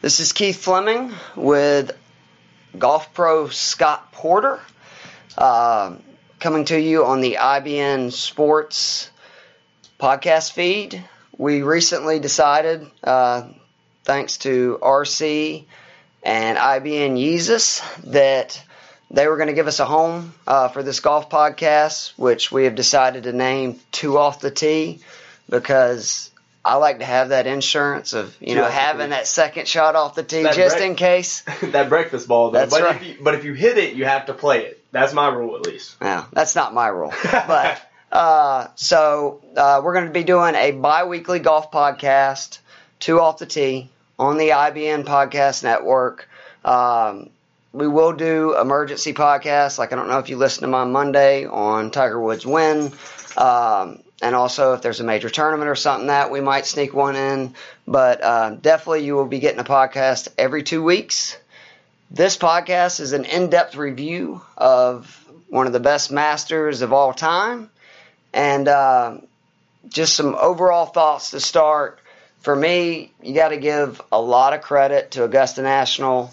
This is Keith Fleming with Golf Pro Scott Porter, uh, coming to you on the IBN Sports podcast feed. We recently decided, uh, thanks to RC and IBN Yeezus, that they were going to give us a home uh, for this golf podcast, which we have decided to name Two Off the Tee because I like to have that insurance of you know having that second shot off the tee That just break- in case. that breakfast ball, though. That's but right. if you, but if you hit it, you have to play it. That's my rule, at least. Yeah, that's not my rule. But uh, so uh, we're going to be doing a bi-weekly golf podcast, two off the tee, on the IBN Podcast Network. Um, we will do emergency podcasts. Like I don't know if you listen to my Monday on Tiger Woods win. Um, and also, if there's a major tournament or something that we might sneak one in, but uh, definitely you will be getting a podcast every two weeks. This podcast is an in depth review of one of the best masters of all time and uh, just some overall thoughts to start. For me, you got to give a lot of credit to Augusta National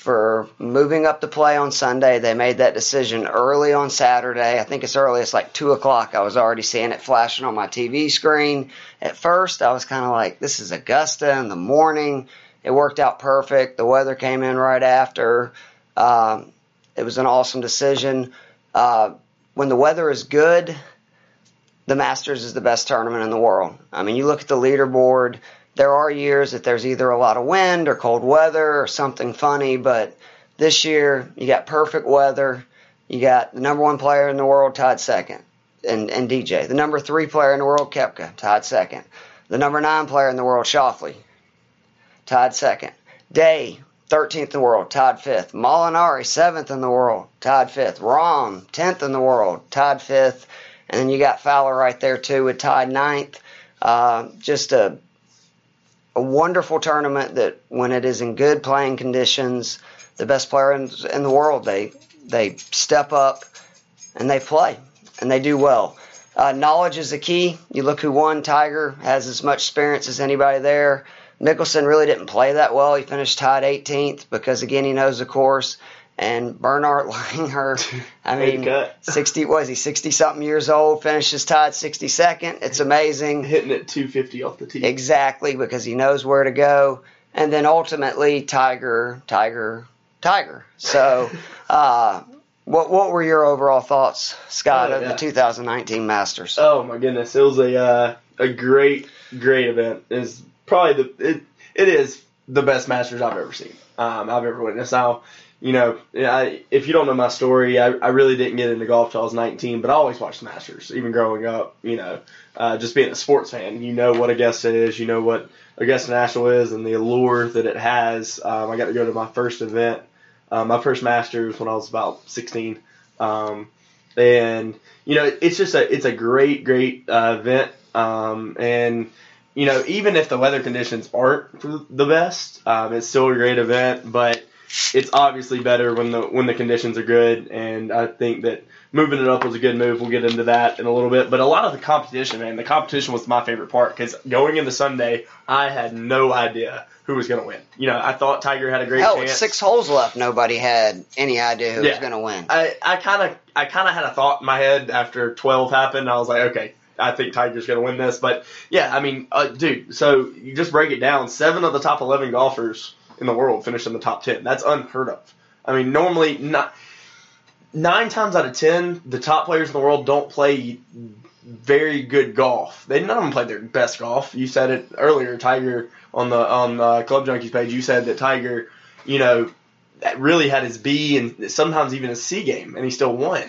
for moving up to play on Sunday. They made that decision early on Saturday. I think it's early. It's like 2 o'clock. I was already seeing it flashing on my TV screen. At first, I was kind of like, this is Augusta in the morning. It worked out perfect. The weather came in right after. Um, it was an awesome decision. Uh, when the weather is good, the Masters is the best tournament in the world. I mean, you look at the leaderboard. There are years that there's either a lot of wind or cold weather or something funny, but this year you got perfect weather. You got the number one player in the world tied second, and, and DJ. The number three player in the world, Koepka, tied second. The number nine player in the world, Schauffele, tied second. Day, 13th in the world, tied fifth. Molinari, 7th in the world, tied fifth. Rahm, 10th in the world, tied fifth. And then you got Fowler right there, too, with tied ninth. Uh, just a, a wonderful tournament that when it is in good playing conditions, the best player in, in the world, they, they step up and they play and they do well. Uh, knowledge is the key. You look who won. Tiger has as much experience as anybody there. Mickelson really didn't play that well. He finished tied 18th because again he knows the course. And Bernard Langer, I mean, 60 was he 60 something years old, finishes tied 62nd. It's amazing. Hitting it 250 off the tee. Exactly, because he knows where to go. And then ultimately, Tiger, Tiger, Tiger. So, uh, what what were your overall thoughts, Scott, Oh, of yeah. the 2019 Masters? Oh my goodness, it was a uh, a great great event. It's probably the it, it is the best Masters I've ever seen. Um, I've ever witnessed. Now, you know, I, if you don't know my story, I, I really didn't get into golf till I was 19, but I always watched the Masters, even growing up. You know, uh, just being a sports fan, you know what Augusta is, you know what Augusta National is, and the allure that it has. Um, I got to go to my first event, uh, my first Masters when I was about 16. Um, and you know it's just a it's a great great uh, event um, and you know even if the weather conditions aren't the best um, it's still a great event but it's obviously better when the when the conditions are good and I think that moving it up was a good move we'll get into that in a little bit but a lot of the competition man the competition was my favorite part because going into Sunday I had no idea who was going to win you know I thought Tiger had a great Hell, chance six holes left, nobody had any idea who was going to win. I, I kind of I kind of had a thought in my head after 12 happened. I was like, okay, I think Tiger's going to win this. But yeah, I mean, uh, dude, so you just break it down. Seven of the top 11 golfers in the world finished in the top 10. That's unheard of. I mean, normally not nine times out of ten, the top players in the world don't play very good golf. They none of them played their best golf. You said it earlier, Tiger on the on the Club Junkies page. You said that Tiger, you know, really had his B and sometimes even his C game, and he still won.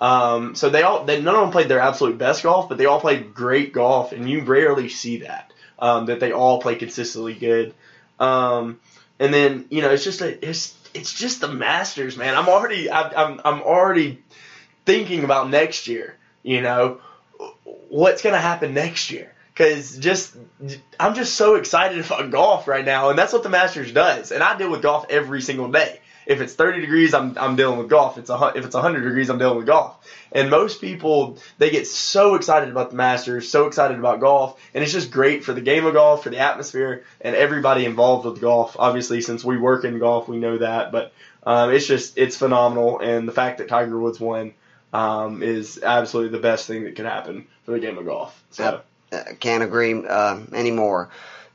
Um, so they all they none of them played their absolute best golf, but they all played great golf, and you rarely see that um, that they all play consistently good. Um, and then you know it's just a, it's it's just the Masters, man. I'm already I'm I'm, I'm already thinking about next year. You know what's gonna happen next year because just I'm just so excited about golf right now, and that's what the Masters does. And I deal with golf every single day. If it's 30 degrees, I'm, I'm dealing with golf. It's a, if it's 100 degrees, I'm dealing with golf. And most people, they get so excited about the Masters, so excited about golf, and it's just great for the game of golf, for the atmosphere, and everybody involved with golf. Obviously, since we work in golf, we know that, but um, it's just it's phenomenal, and the fact that Tiger Woods won um, is absolutely the best thing that could happen for the game of golf. So Uh, can't agree uh, anymore.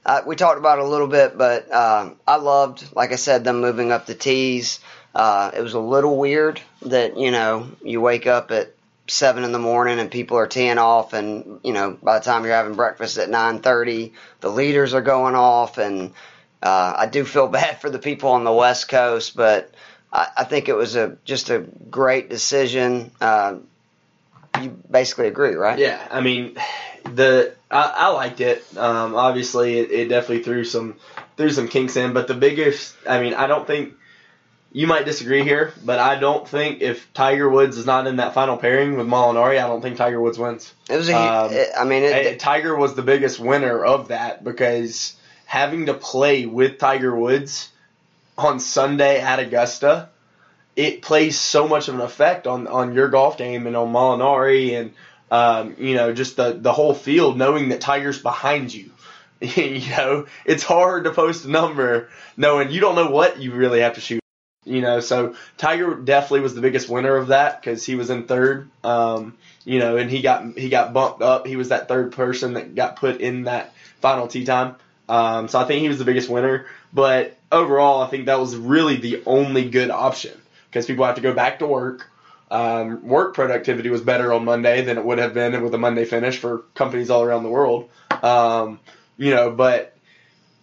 Uh, we talked about it a little bit, but uh, I loved, like I said, them moving up the tees. Uh, it was a little weird that you know you wake up at seven in the morning and people are teeing off, and you know by the time you're having breakfast at nine thirty, the leaders are going off, and uh, I do feel bad for the people on the West Coast, but I, I think it was a just a great decision. Uh, you basically agree, right? Yeah, I mean, the I, I liked it. Um, obviously, it, it definitely threw some threw some kinks in, but the biggest, I mean, I don't think you might disagree here, but I don't think if Tiger Woods is not in that final pairing with Molinari, I don't think Tiger Woods wins. It was a. Um, it, I mean, it, Eh, Tiger was the biggest winner of that because having to play with Tiger Woods on Sunday at Augusta, it plays so much of an effect on, on your golf game and on Molinari and um, you know just the the whole field knowing that Tiger's behind you. you know, it's hard to post a number knowing you don't know what you really have to shoot. You know, so Tiger definitely was the biggest winner of that because he was in third. Um, you know, and he got he got bumped up. He was that third person that got put in that final tee time. Um, so I think he was the biggest winner. But overall, I think that was really the only good option because people have to go back to work. Um, work productivity was better on Monday than it would have been with a Monday finish for companies all around the world. Um, you know, but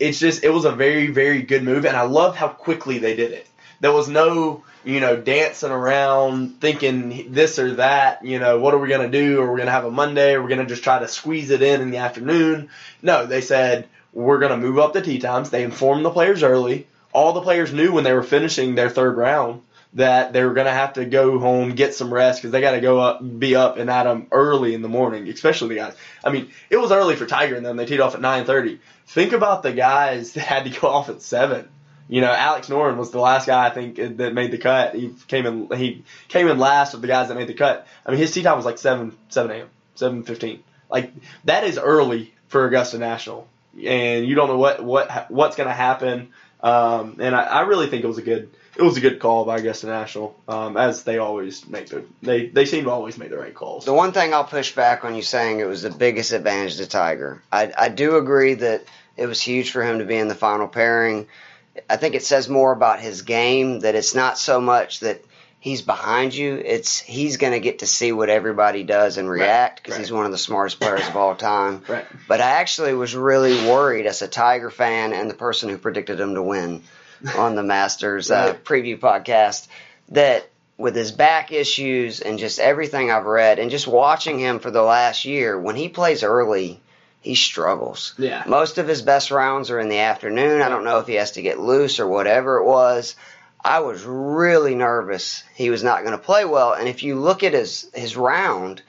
it's just it was a very very good move, and I love how quickly they did it. There was no you know dancing around thinking this or that. You know, what are we gonna do? Are we gonna have a Monday? Are we gonna just try to squeeze it in in the afternoon? No, they said we're gonna move up the tee times. They informed the players early. All the players knew when they were finishing their third round that they were going to have to go home, get some rest because they got to go up, be up and at them early in the morning, especially the guys. I mean, it was early for Tiger and them. They teed off at 9:30. Think about the guys that had to go off at seven. You know, Alex Noren was the last guy I think that made the cut. He came in he came in last of the guys that made the cut. I mean, his tee time was like seven seven a.m. seven fifteen. Like that is early for Augusta National, and you don't know what what what's going to happen. Um, and I, I really think it was a good it was a good call by Augusta National, um, as they always make the they they seem to always make the right calls. the one thing I'll push back on you saying it was the biggest advantage to Tiger. I, I do agree that it was huge for him to be in the final pairing. I think it says more about his game that it's not so much that he's behind you. It's he's going to get to see what everybody does and react because right. he's one of the smartest players of all time. Right. But I actually was really worried as a Tiger fan and the person who predicted him to win on the Masters uh, preview podcast that with his back issues and just everything I've read and just watching him for the last year, when he plays early, he struggles. Yeah. Most of his best rounds are in the afternoon. I don't know if he has to get loose or whatever it was. I was really nervous he was not going to play well. And if you look at his his round,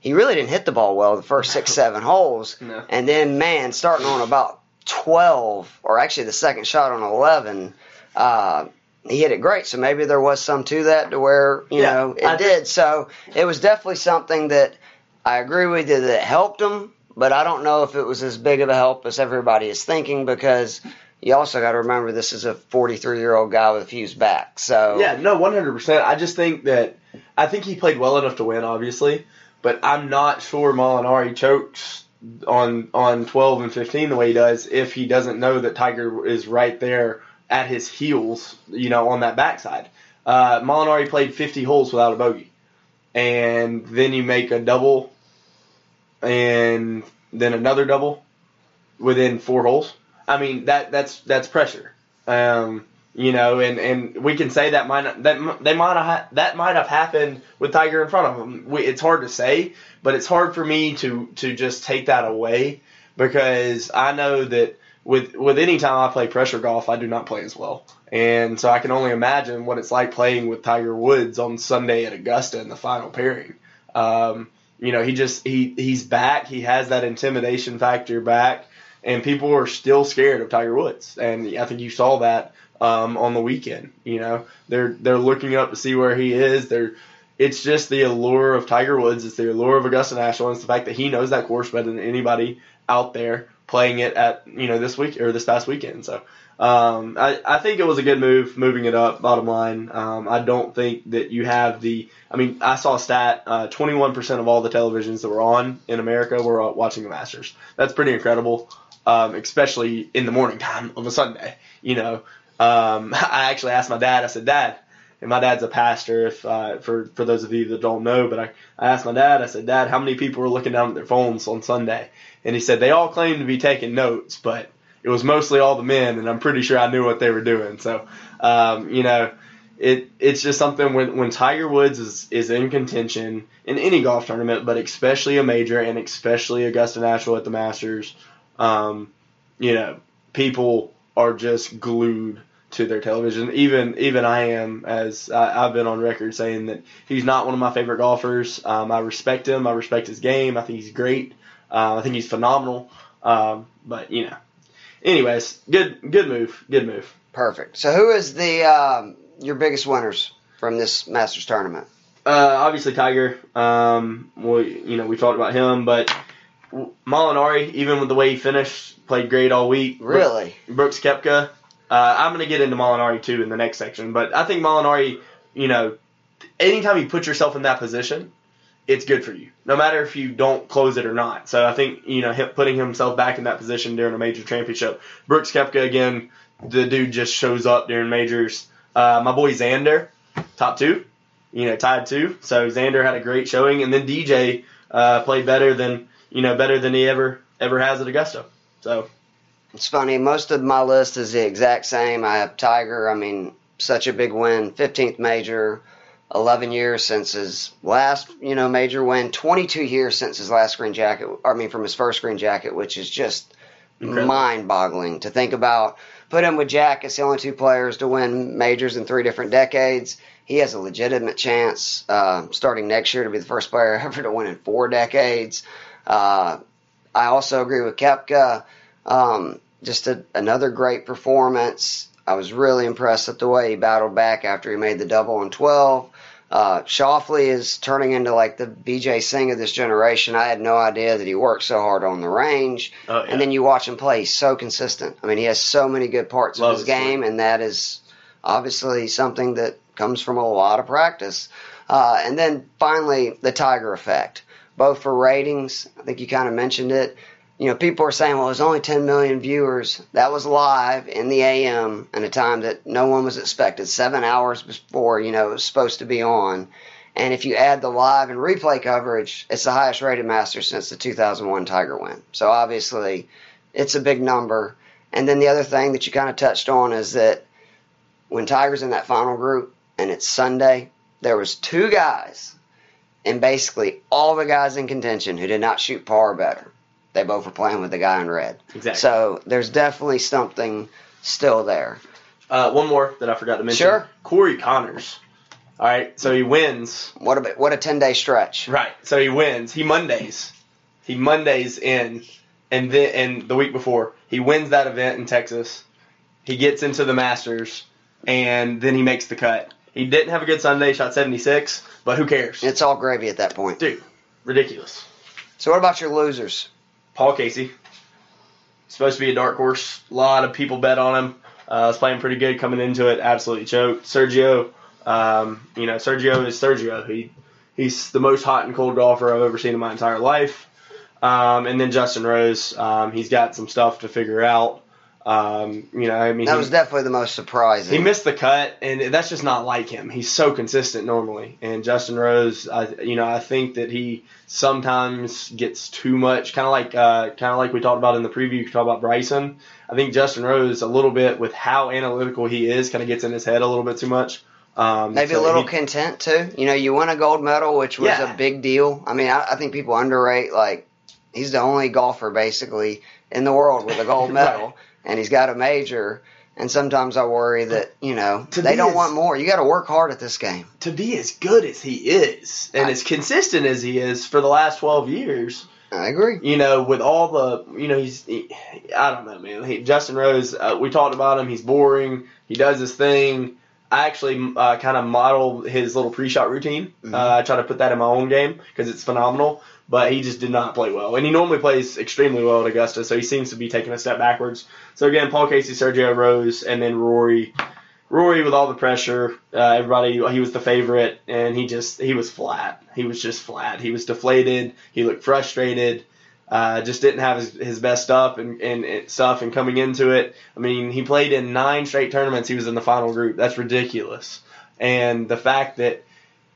he really didn't hit the ball well the first six, seven holes. No. And then, man, starting on about 12, or actually the second shot on 11, uh, he hit it great. So maybe there was some to that to where, you Yeah, know, it I did. So it was definitely something that I agree with you that helped him, but I don't know if it was as big of a help as everybody is thinking because you also got to remember this is a 43 year old guy with a fused back. So Yeah, no, one hundred percent. I just think that I think he played well enough to win, obviously, but I'm not sure Molinari chokes on on twelve and fifteen the way he does if he doesn't know that Tiger is right there at his heels, you know, on that backside. Uh, Molinari played fifty holes without a bogey, and then you make a double, and then another double within four holes. I mean that that's that's pressure. Um, you know, and, and we can say that might that they might have that might have happened with Tiger in front of him. We, it's hard to say, but it's hard for me to to just take that away because I know that with with any time I play pressure golf, I do not play as well, and so I can only imagine what it's like playing with Tiger Woods on Sunday at Augusta in the final pairing. Um, you know, he just he he's back. He has that intimidation factor back and people are still scared of Tiger Woods, and I think you saw that um, on the weekend. You know, they're they're looking up to see where he is. They're it's just the allure of Tiger Woods. It's the allure of Augusta National. It's the fact that he knows that course better than anybody out there playing it at you know this week or this past weekend. So um, I, I think it was a good move moving it up. Bottom line, um, I don't think that you have the. I mean, I saw a stat: uh, 21% of all the televisions that were on in America were watching the Masters. That's pretty incredible, um, especially in the morning time of a Sunday. You know, um, I actually asked my dad. I said, Dad, and my dad's a pastor. If uh, for for those of you that don't know, but I, I asked my dad. I said, Dad, how many people were looking down at their phones on Sunday? And he said they all claimed to be taking notes, but it was mostly all the men, and I'm pretty sure I knew what they were doing. So, um, you know, it it's just something when when Tiger Woods is is in contention in any golf tournament, but especially a major and especially Augusta National at the Masters, um, you know, people are just glued to their television. Even even I am, as I, have been on record saying that he's not one of my favorite golfers. Um, I respect him. I respect his game. I think he's great. Uh, I think he's phenomenal. Um, but you know, anyways, good good move. Good move. Perfect. So who is the um, your biggest winners from this Masters tournament? Uh, obviously Tiger. Um, we you know we talked about him, but Molinari, even with the way he finished, played great all week. Really, Brooks Koepka. Uh, I'm going to get into Molinari too in the next section, but I think Molinari, you know, anytime you put yourself in that position, it's good for you, no matter if you don't close it or not. So I think you know him, putting himself back in that position during a major championship. Brooks Koepka again, the dude just shows up during majors. Uh, my boy Xander, top two, you know, tied two. So Xander had a great showing, and then DJ uh, played better than you know better than he ever ever has at Augusta. So it's funny. Most of my list is the exact same. I have Tiger. I mean, such a big win, 15th major. 11 years since his last, you know, major win, 22 years since his last green jacket, I mean, from his first green jacket, which is just mind boggling to think about. Put him with Jack as the only two players to win majors in three different decades. He has a legitimate chance uh, starting next year to be the first player ever to win in four decades. Uh, I also agree with Koepka. Um, just a, another great performance. I was really impressed at the way he battled back after he made the double in 12. Uh, Schauffele is turning into like the Vijay Singh of this generation. I had no idea that he worked so hard on the range. Oh, yeah. And then you watch him play, he's so consistent. I mean, he has so many good parts Love of his game, and that is obviously something that comes from a lot of practice. Uh, and then finally, the Tiger effect, both for ratings. I think you kind of mentioned it you know, people are saying, well, there's only 10 million viewers. That was live in the AM at a time that no one was expected, seven hours before, you know, it was supposed to be on. And if you add the live and replay coverage, it's the highest rated Masters since the 2001 Tiger win. So obviously, it's a big number. And then the other thing that you kind of touched on is that when Tiger's in that final group and it's Sunday, there was two guys and basically all the guys in contention who did not shoot par better they both were playing with the guy in red. Exactly. So there's definitely something still there. Uh, one more that I forgot to mention. Sure. Corey Conners. All right, so he wins. What a what a ten day stretch. Right. So he wins. He Mondays. He Mondays in, and then and the week before he wins that event in Texas. He gets into the Masters, and then he makes the cut. He didn't have a good Sunday. Shot 76, but who cares? It's all gravy at that point. Dude, ridiculous. So what about your losers? Paul Casey. Supposed to be a dark horse. A lot of people bet on him. Uh, was playing pretty good coming into it. Absolutely choked. Sergio, um, you know, Sergio is Sergio. He he's the most hot and cold golfer I've ever seen in my entire life. Um, and then Justin Rose, um, he's got some stuff to figure out. Um, you know, I mean, that he, was definitely the most surprising. he missed the cut, and that's just not like him. He's so consistent normally. And Justin Rose, I, you know, I think that he sometimes gets too much, kind of like, uh, kind of like we talked about in the preview. You talk about Bryson. I think Justin Rose a little bit with how analytical he is, kind of gets in his head a little bit too much. Um, Maybe so a little he- content too. You know, you won a gold medal, which was Yeah. a big deal. I mean, I, I think people underrate like he's the only golfer basically in the world with a gold medal, Right. And he's got a major. And sometimes I worry that you know To they don't as- want more. You got to work hard at this game. to be as good as he is and I- as consistent as he is for the last 12 years. I agree. You know, with all the, you know, he's, he, I don't know, man. He, Justin Rose, uh, we talked about him. He's boring. He does his thing. I actually uh, kind of model his little pre-shot routine. Mhm. Uh, I try to put that in my own game because it's phenomenal. But he just did not play well, and he normally plays extremely well at Augusta. So he seems to be taking a step backwards. So again, Paul Casey, Sergio Rose, and then Rory. Rory with all the pressure, uh, everybody he was the favorite, and he just he was flat. He was just flat. He was deflated. He looked frustrated. Uh, just didn't have his, his best stuff and, and, and stuff. And coming into it, I mean, he played in nine straight tournaments. He was in the final group. That's ridiculous. And the fact that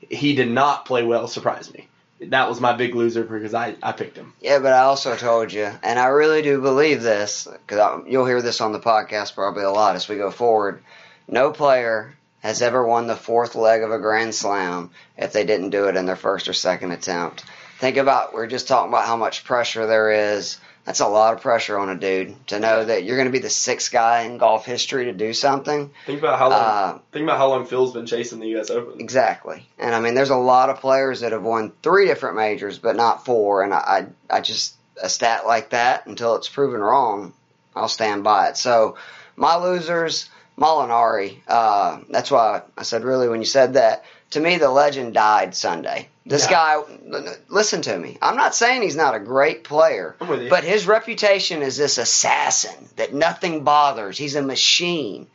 he did not play well surprised me. That was my big loser because I, I picked him. Yeah, but I also told you, and I really do believe this, because you'll hear this on the podcast probably a lot as we go forward. No player has ever won the fourth leg of a Grand Slam if they didn't do it in their first or second attempt. Think about, we're just talking about how much pressure there is. That's a lot of pressure on a dude to know that you're going to be the sixth guy in golf history to do something. Think about how long. Uh, think about how long Phil's been chasing the U.S. Open. Exactly. And I mean, there's a lot of players that have won three different majors, but not four. And I, I, I just, a stat like that, until it's proven wrong, I'll stand by it. So, my losers, Molinari. Uh, that's why I said, really, when you said that, to me, the legend died Sunday. This Yeah. guy, listen to me. I'm not saying he's not a great player, I'm with you. but his reputation is this assassin that nothing bothers. He's a machine.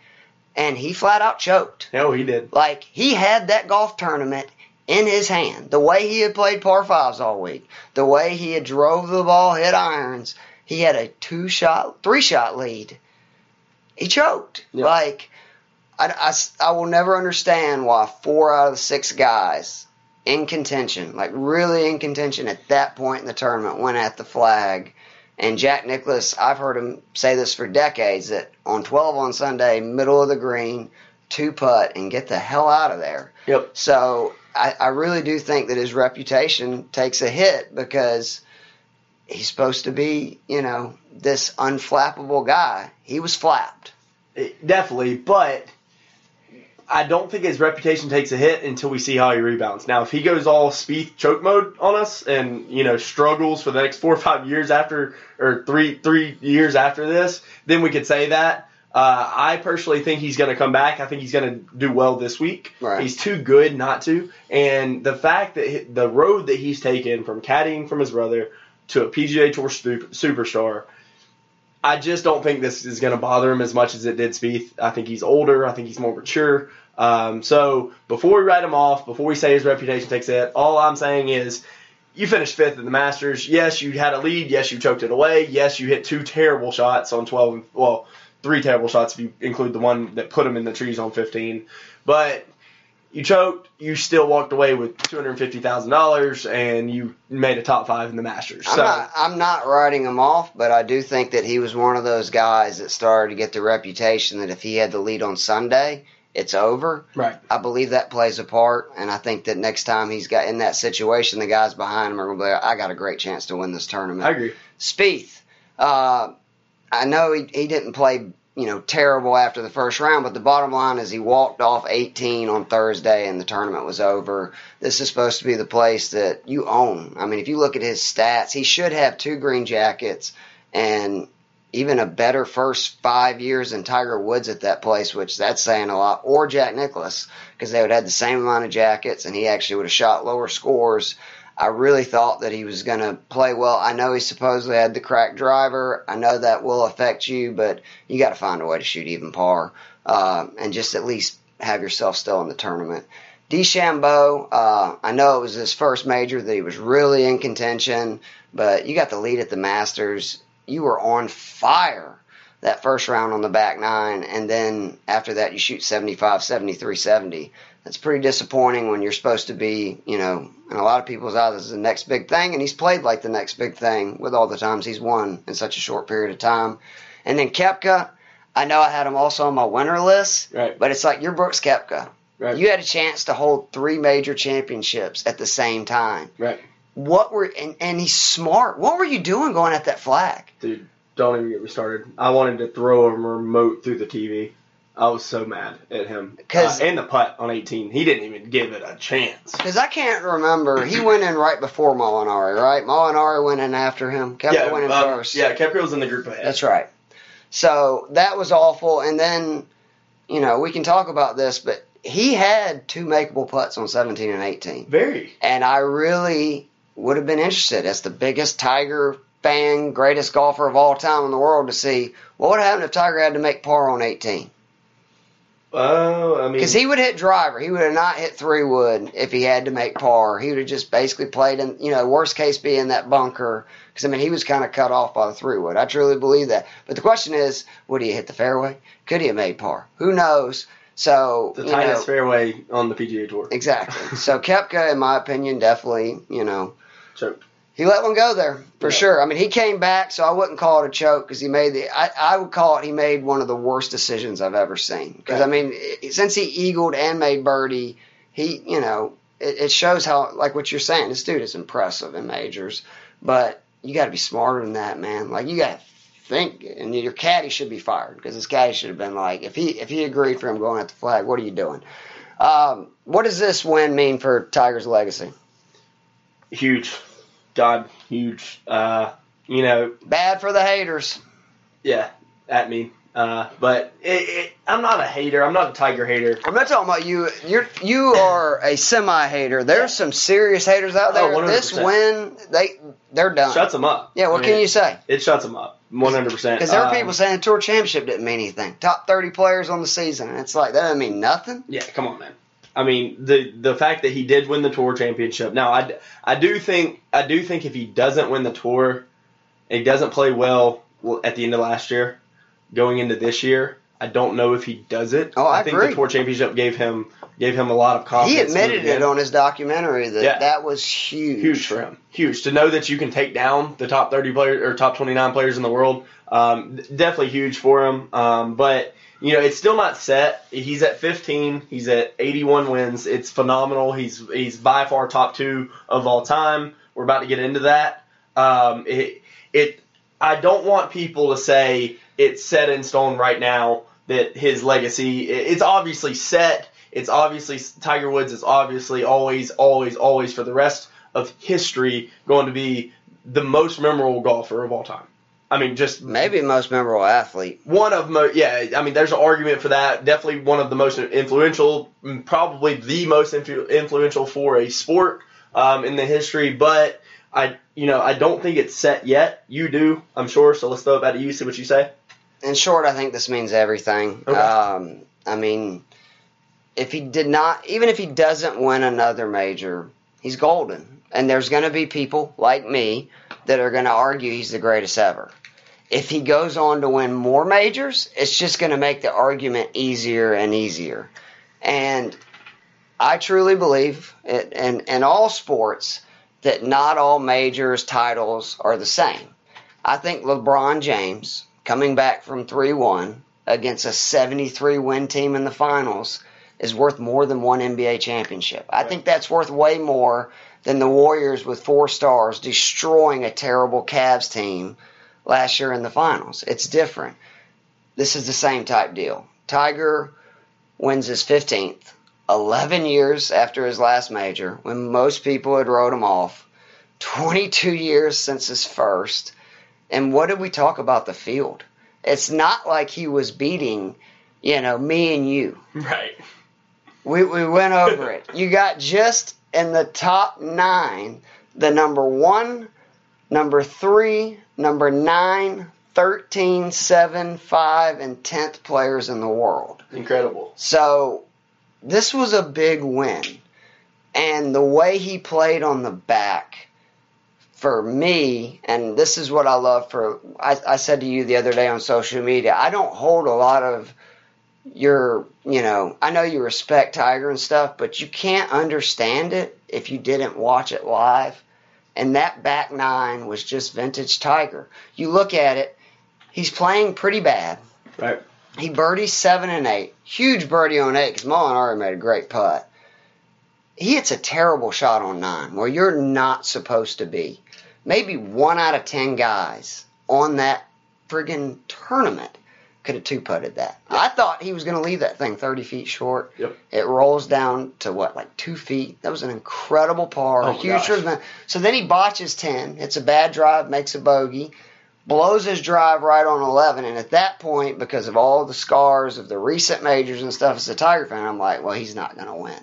And he flat out choked. no, he did. Like he had that golf tournament in his hand. The way he had played par fives all week, the way he had drove the ball, hit irons, he had a two shot, three shot lead. He choked. Yeah. Like I, I I will never understand why four out of the six guys in contention, like really in contention at that point in the tournament, went at the flag. And Jack Nicklaus, I've heard him say this for decades that on 12 on Sunday, middle of the green, two putt, and get the hell out of there. Yep. So I, I really do think that his reputation takes a hit because he's supposed to be, you know, this unflappable guy. He was flapped. It- definitely, but I don't think his reputation takes a hit until we see how he rebounds. Now, if he goes all Spieth choke mode on us and you know struggles for the next four or five years after, or three three years after this, then we could say that. Uh, I personally think he's going to come back. I think he's going to do well this week. Right. He's too good not to. And the fact that the road that he's taken from caddying from his brother to a PGA Tour superstar, I just don't think this is going to bother him as much as it did Spieth. I think he's older. I think he's more mature. Um, so before we write him off, before we say his reputation takes a hit, all I'm saying is you finished fifth in the Masters. Yes, you had a lead. Yes, you choked it away. Yes, you hit two terrible shots on 12. Well, three terrible shots if you include the one that put him in the trees on 15. But you choked. You still walked away with $250,000 and you made a top five in the Masters. I'm So not I'm not writing him off, but I do think that he was one of those guys that started to get the reputation that if he had the lead on Sunday, it's over. right. I believe that plays a part, and I think that next time he's got in that situation, the guys behind him are going to be like, I got a great chance to win this tournament. I agree. Spieth, uh, I know he, he didn't play, you know, terrible after the first round, but the bottom line is he walked off 18 on Thursday and the tournament was over. This is supposed to be the place that you own. I mean, if you look at his stats, he should have two green jackets and even a better first five years than Tiger Woods at that place, which that's saying a lot, or Jack Nicklaus, because they would have had the same amount of jackets and he actually would have shot lower scores. I really thought that he was going to play well. I know he supposedly had the crack driver. I know that will affect you, but you got to find a way to shoot even par uh, and just at least have yourself still in the tournament. DeChambeau, uh, I know it was his first major that he was really in contention, but you got the lead at the Masters. You were on fire that first round on the back nine, and then after that you shoot 75, 73, 70. That's pretty disappointing when you're supposed to be, you know, in a lot of people's eyes, is the next big thing, and he's played like the next big thing with all the times he's won in such a short period of time. And then Koepka, I know I had him also on my winner list, Right. but it's like you're Brooks Koepka. Right. You had a chance to hold three major championships at the same time. Right. What were and, and he's smart. What were you doing going at that flag? Dude, don't even get me started. I wanted to throw a remote through the TV. I was so mad at him. 'Cause- uh, and the putt on 18, he didn't even give it a chance. Because I can't remember. He went in right before Molinari, right? Molinari went in after him. Kept yeah, went in um, first. yeah, Koepka was in the group ahead. That's right. So that was awful. And then, you know, we can talk about this, but he had two makeable putts on 17 and 18. Very. And I really would have been interested as the biggest Tiger fan, greatest golfer of all time in the world to see what would happen if Tiger had to make par on 18. Oh, I mean, Because he would hit driver. He would have not hit three wood if he had to make par. He would have just basically played in, you know, worst case be in that bunker. Because, I mean, he was kind of cut off by the three wood. I truly believe that. But the question is, would he hit the fairway? Could he have made par? Who knows? So, the tightest know, fairway on the PGA Tour. exactly. so Koepka, in my opinion, definitely, you know, Choked. he let one go there for Yeah. sure. I mean, he came back, so I wouldn't call it a choke because he made the. I, I would call it he made one of the worst decisions I've ever seen. Because I mean, since he eagled and made birdie, he you know it, it shows how like what you're saying. This dude is impressive in majors, but you got to be smarter than that, man. Like you got to think, and your caddy should be fired because his caddy should have been like, if he if he agreed for him going at the flag, what are you doing? Um, what does this win mean for Tiger's legacy? Huge. God, huge. Uh, you know, Bad for the haters. yeah, at me. Uh, but it, it, I'm not a hater. I'm not a Tiger hater. I'm not talking about you. You're you are a semi hater. There's some serious haters out there. Oh, 100%. this win, they they're done. Shuts them up. yeah, what I mean, can you say? It shuts them up. 100. percent Because there are people saying the tour championship didn't mean anything. Top 30 players on the season, it's like that doesn't mean nothing. Yeah, come on, man. I mean, the the fact that he did win the tour championship. Now, I, I do think I do think if he doesn't win the tour, he doesn't play well at the end of last year, going into this year. I don't know if he does it. Oh, I I think agree. the tour championship gave him gave him a lot of confidence. He admitted it on his documentary that Yeah. that was huge. huge for him. Huge to know that you can take down the top thirty players or top twenty nine players in the world. Um, definitely huge for him. Um, but you know, it's still not set. He's at fifteen. He's at eighty one wins. It's phenomenal. He's he's by far top two of all time. We're about to get into that. Um, it it. I don't want people to say it's set in stone right now that his legacy. it- It's obviously set. It's obviously Tiger Woods is obviously always, always, always for the rest of history going to be the most memorable golfer of all time. I mean, just Maybe most memorable athlete. one of mo yeah i mean there's an argument for that definitely one of the most influential mm, probably the most influ- influential for a sport um, in the history but i you know i don't think it's set yet you do i'm sure so let's throw it back to you see what you say In short, I think this means everything. Okay. Um, I mean, if he did not, even if he doesn't win another major, he's golden. And there's going to be people like me that are going to argue he's the greatest ever. If he goes on to win more majors, it's just going to make the argument easier and easier. And I truly believe it, in, in all sports that not all majors titles are the same. I think LeBron James coming back from 3 1 against a 73 win team in the finals is worth more than one NBA championship. I think that's worth way more than the Warriors with four stars destroying a terrible Cavs team last year in the finals. It's different. This is the same type deal. Tiger wins his 15th, 11 years after his last major, when most people had wrote him off, 22 years since his first. And what did we talk about the field? It's not like he was beating, you know, me and you. right We, we went over it. You got just in the top nine the number one, number three, number nine, 13, 7, 5, and 10th players in the world. incredible So this was a big win. And the way he played on the back for me, and this is what I love for I, I said to you the other day on social media, I don't hold a lot of your you know, I know you respect Tiger and stuff, but you can't understand it if you didn't watch it live. And that back nine was just vintage Tiger. You look at it, he's playing pretty bad. right He birdies seven and eight. Huge birdie on eight because Molinari made a great putt. He hits a terrible shot on nine where you're not supposed to be. Maybe one out of ten guys on that friggin' tournament could have two putted that. I thought he was going to leave that thing 30 feet short. Yep. It rolls down to what, like two feet? That was an incredible par. Oh huge gosh. So then he botches 10. It's a bad drive, makes a bogey, blows his drive right on 11. And at that point, because of all the scars of the recent majors and stuff as a Tiger fan, I'm like, well, he's not going to win.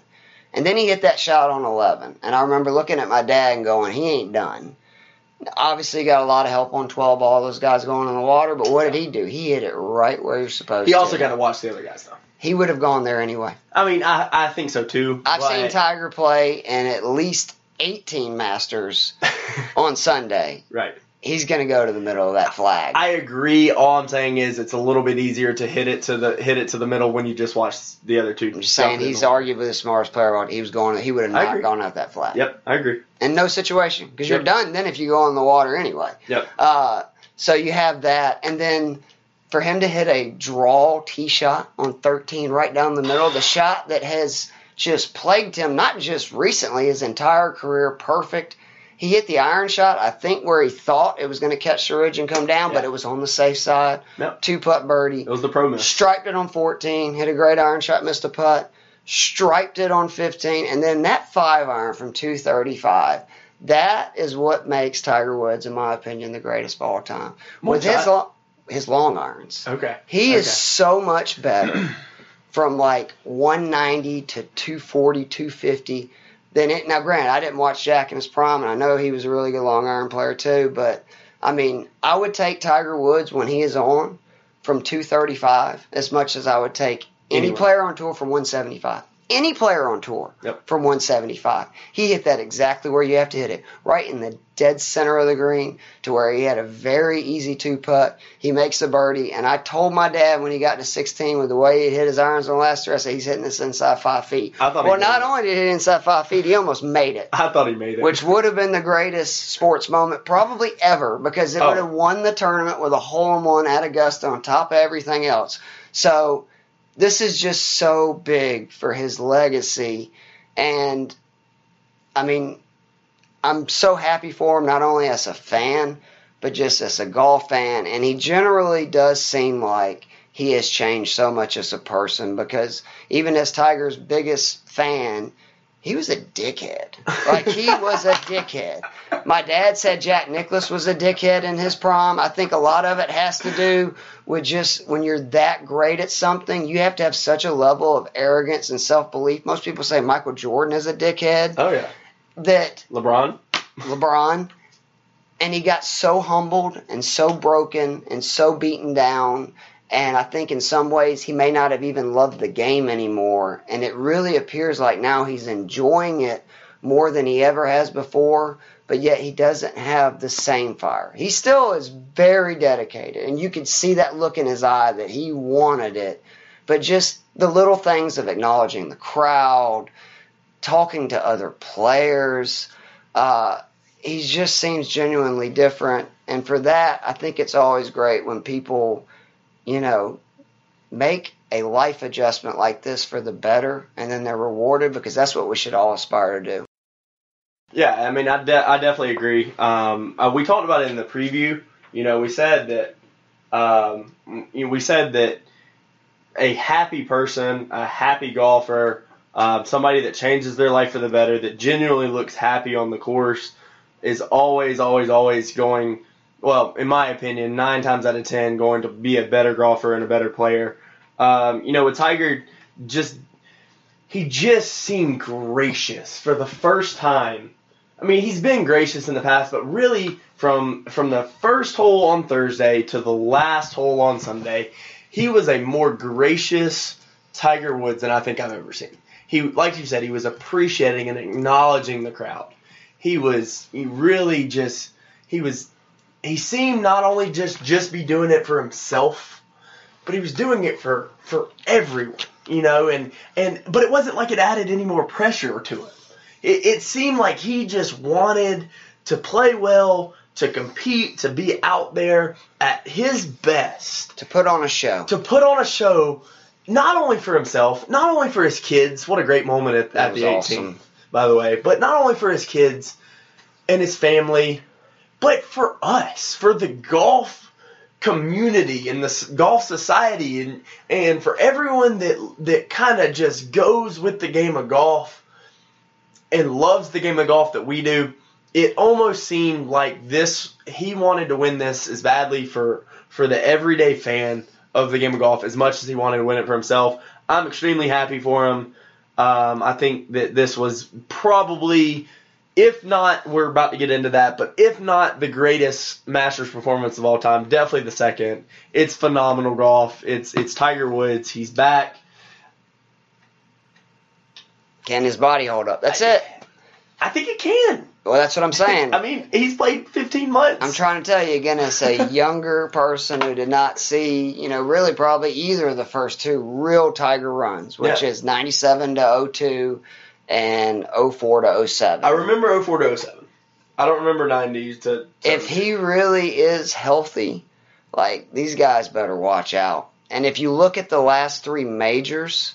And then he hit that shot on 11. And I remember looking at my dad and going, he ain't done. Obviously, got a lot of help on 12 ball, those guys going in the water. But what did he do? He hit it right where he was supposed to. He to. also got to watch the other guys though. He would have gone there anyway. I mean, I, I think so too. I've but- seen Tiger play in at least 18 Masters on Sunday. right. He's going to go to the middle of that flag. I agree. All I'm saying is it's a little bit easier to hit it to the hit it to the middle when you just watch the other two. I'm just saying he's in. arguably the smartest player. on- He was going. He would have not gone out that flag. Yep, I agree. And no situation because you're done then if you go in the water anyway. Yep. Uh, so you have that, and then for him to hit a draw tee shot on 13 right down the middle, the shot that has just plagued him not just recently, his entire career, perfect. He hit the iron shot, I think, where he thought it was going to catch the ridge and come down, but it was on the safe side. Yep. Two putt birdie. It was the pro miss. Striped it on 14, hit a great iron shot, missed a putt. Striped it on 15, and then that five iron from 235. That is what makes Tiger Woods, in my opinion, the greatest of all time. With his lo- his long irons, Okay. he okay. is so much better from like 190 to 240, 250 than it. Now, granted, I didn't watch Jack in his prime, and I know he was a really good long iron player too. But I mean, I would take Tiger Woods when he is on from 235 as much as I would take any Anyone. player on tour from 175. Any player on tour Yep. from 175. He hit that exactly where you have to hit it, right in the dead center of the green, to where he had a very easy two putt. He makes a birdie, and I told my dad when he got to 16 with the way he hit his irons on the last three, I said he's hitting this inside five feet. I thought he well, not only did he hit inside five feet, he almost made it I thought he made it. which would have been the greatest sports moment probably ever because it Oh. would have won the tournament with a hole in one at Augusta on top of everything else. So this is just so big for his legacy. And I mean, I'm so happy for him, not only as a fan, but just as a golf fan. And he generally does seem like he has changed so much as a person because even as Tiger's biggest fan, he was a dickhead. Like he was a dickhead. My dad said Jack Nicklaus was a dickhead in his prom. I think a lot of it has to do with just when you're that great at something, you have to have such a level of arrogance and self belief. Most people say Michael Jordan is a dickhead. oh yeah, That LeBron. LeBron, and he got so humbled and so broken and so beaten down. And I think in some ways he may not have even loved the game anymore. And it really appears like now he's enjoying it more than he ever has before, but yet he doesn't have the same fire. He still is very dedicated, and you could see that look in his eye that he wanted it. But just the little things of acknowledging the crowd, talking to other players, uh, he just seems genuinely different. And for that, I think it's always great when people, you know, make a life adjustment like this for the better and then they're rewarded because that's what we should all aspire to do. Yeah, I mean, I, de- I definitely agree. Um, uh, we talked about it in the preview. You know, we said that um, you know, we said that a happy person, a happy golfer, um, somebody that changes their life for the better, that genuinely looks happy on the course, is always, always, always going. Well, in my opinion, nine times out of ten, going to be a better golfer and a better player. Um, you know, with Tiger, just he just seemed gracious for the first time. I mean, he's been gracious in the past, but really from from the first hole on Thursday to the last hole on Sunday, he was a more gracious Tiger Woods than I think I've ever seen. He, like you said, he was appreciating and acknowledging the crowd. He was, he really just, he was, he seemed not only just just be doing it for himself, but he was doing it for for everyone, you know, and and but it wasn't like it added any more pressure to it. It, it seemed like he just wanted to play well, to compete, to be out there at his best, To put on a show. to put on a show, not only for himself, not only for his kids. What a great moment at, That at the 18th, awesome. by the way. But not only for his kids and his family, but for us, for the golf community and the golf society and and for everyone that that kind of just goes with the game of golf and loves the game of golf that we do it almost seemed like this he wanted to win this as badly for for the everyday fan of the game of golf as much as he wanted to win it for himself. I'm extremely happy for him. Um, i think that this was probably if not, we're about to get into that, but if not the greatest Masters performance of all time, definitely the second. It's phenomenal golf. It's it's Tiger Woods. He's back. Can his body hold up? That's it. I think it can. Well, that's what I'm saying. I mean, he's played 15 months. I'm trying to tell you again, as a younger person who did not see, you know, really probably either of the first two real Tiger runs, which Yeah. is 97 to 02 and 04 to 07. I remember 04 to 07. I don't remember 90s to. if he really is healthy, like these guys better watch out. And if you look at the last three majors,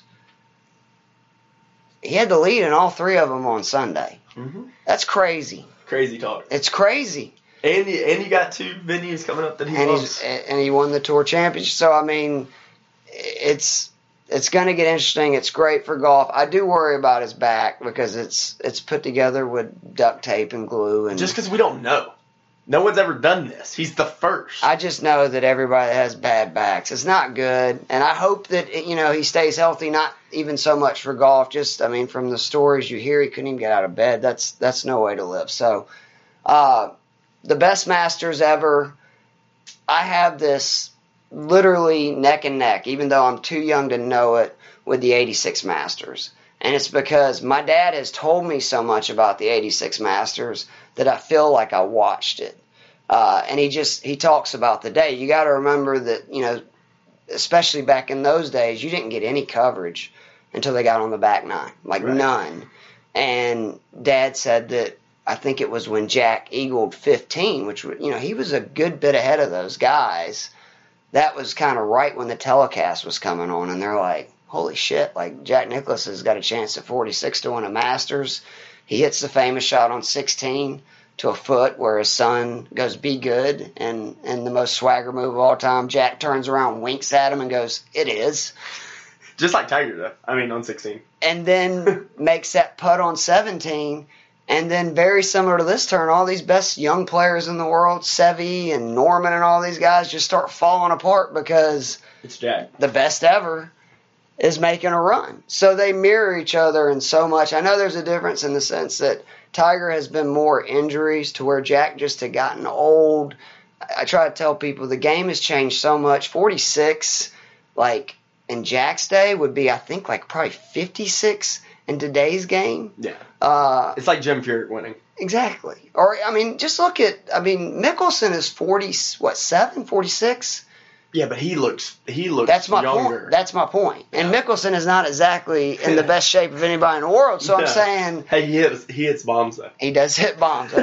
he had the lead in all three of them on Sunday. Mhm. That's crazy. Crazy talk. It's crazy. And you, and you got two venues coming up that he and loves. he's and he won the tour championship. So I mean, it's it's going to get interesting. It's great for golf. I do worry about his back because it's it's put together with duct tape and glue and Just because we don't know. No one's ever done this. He's the first. I just know that everybody has bad backs. It's not good, and I hope that you know he stays healthy. Not even so much for golf. Just I mean, from the stories you hear, he couldn't even get out of bed. That's that's no way to live. So, uh, the best Masters ever. I have this literally neck and neck, even though I'm too young to know it, with the '86 Masters. And it's because my dad has told me so much about the 86 Masters that I feel like I watched it. Uh, and he just he talks about the day. You got to remember that you know, especially back in those days, you didn't get any coverage until they got on the back nine, like Right. none. And Dad said that I think it was when Jack eagled 15, which you know he was a good bit ahead of those guys. That was kind of right when the telecast was coming on, and they're like, "Holy shit!" Like Jack Nicklaus has got a chance at 46 to win a Masters. He hits the famous shot on 16 to a foot where his son goes, "Be good," and and the most swagger move of all time. Jack turns around, winks at him, and goes, "It is," Just like Tiger, though. I mean, on 16. and then makes that putt on 17. And then very similar to this turn, all these best young players in the world, Seve and Norman and all these guys, just start falling apart because It's Jack. the best ever is making a run. So they mirror each other in so much. I know there's a difference in the sense that Tiger has been more injuries to where Jack just had gotten old. I I try to tell people the game has changed so much. 46, like in Jack's day, would be, I think, like probably 56 in today's game. Yeah. Uh, It's like Jim Furyk winning. exactly. Or, I mean, just look at, I mean, Mickelson is 40, what, 7, 46? Yeah, but he looks he looks That's my younger. point. That's my point. And Mickelson is not exactly in the best shape of anybody in the world. So I'm saying hey, he hits he hits bombs though. he does hit bombs.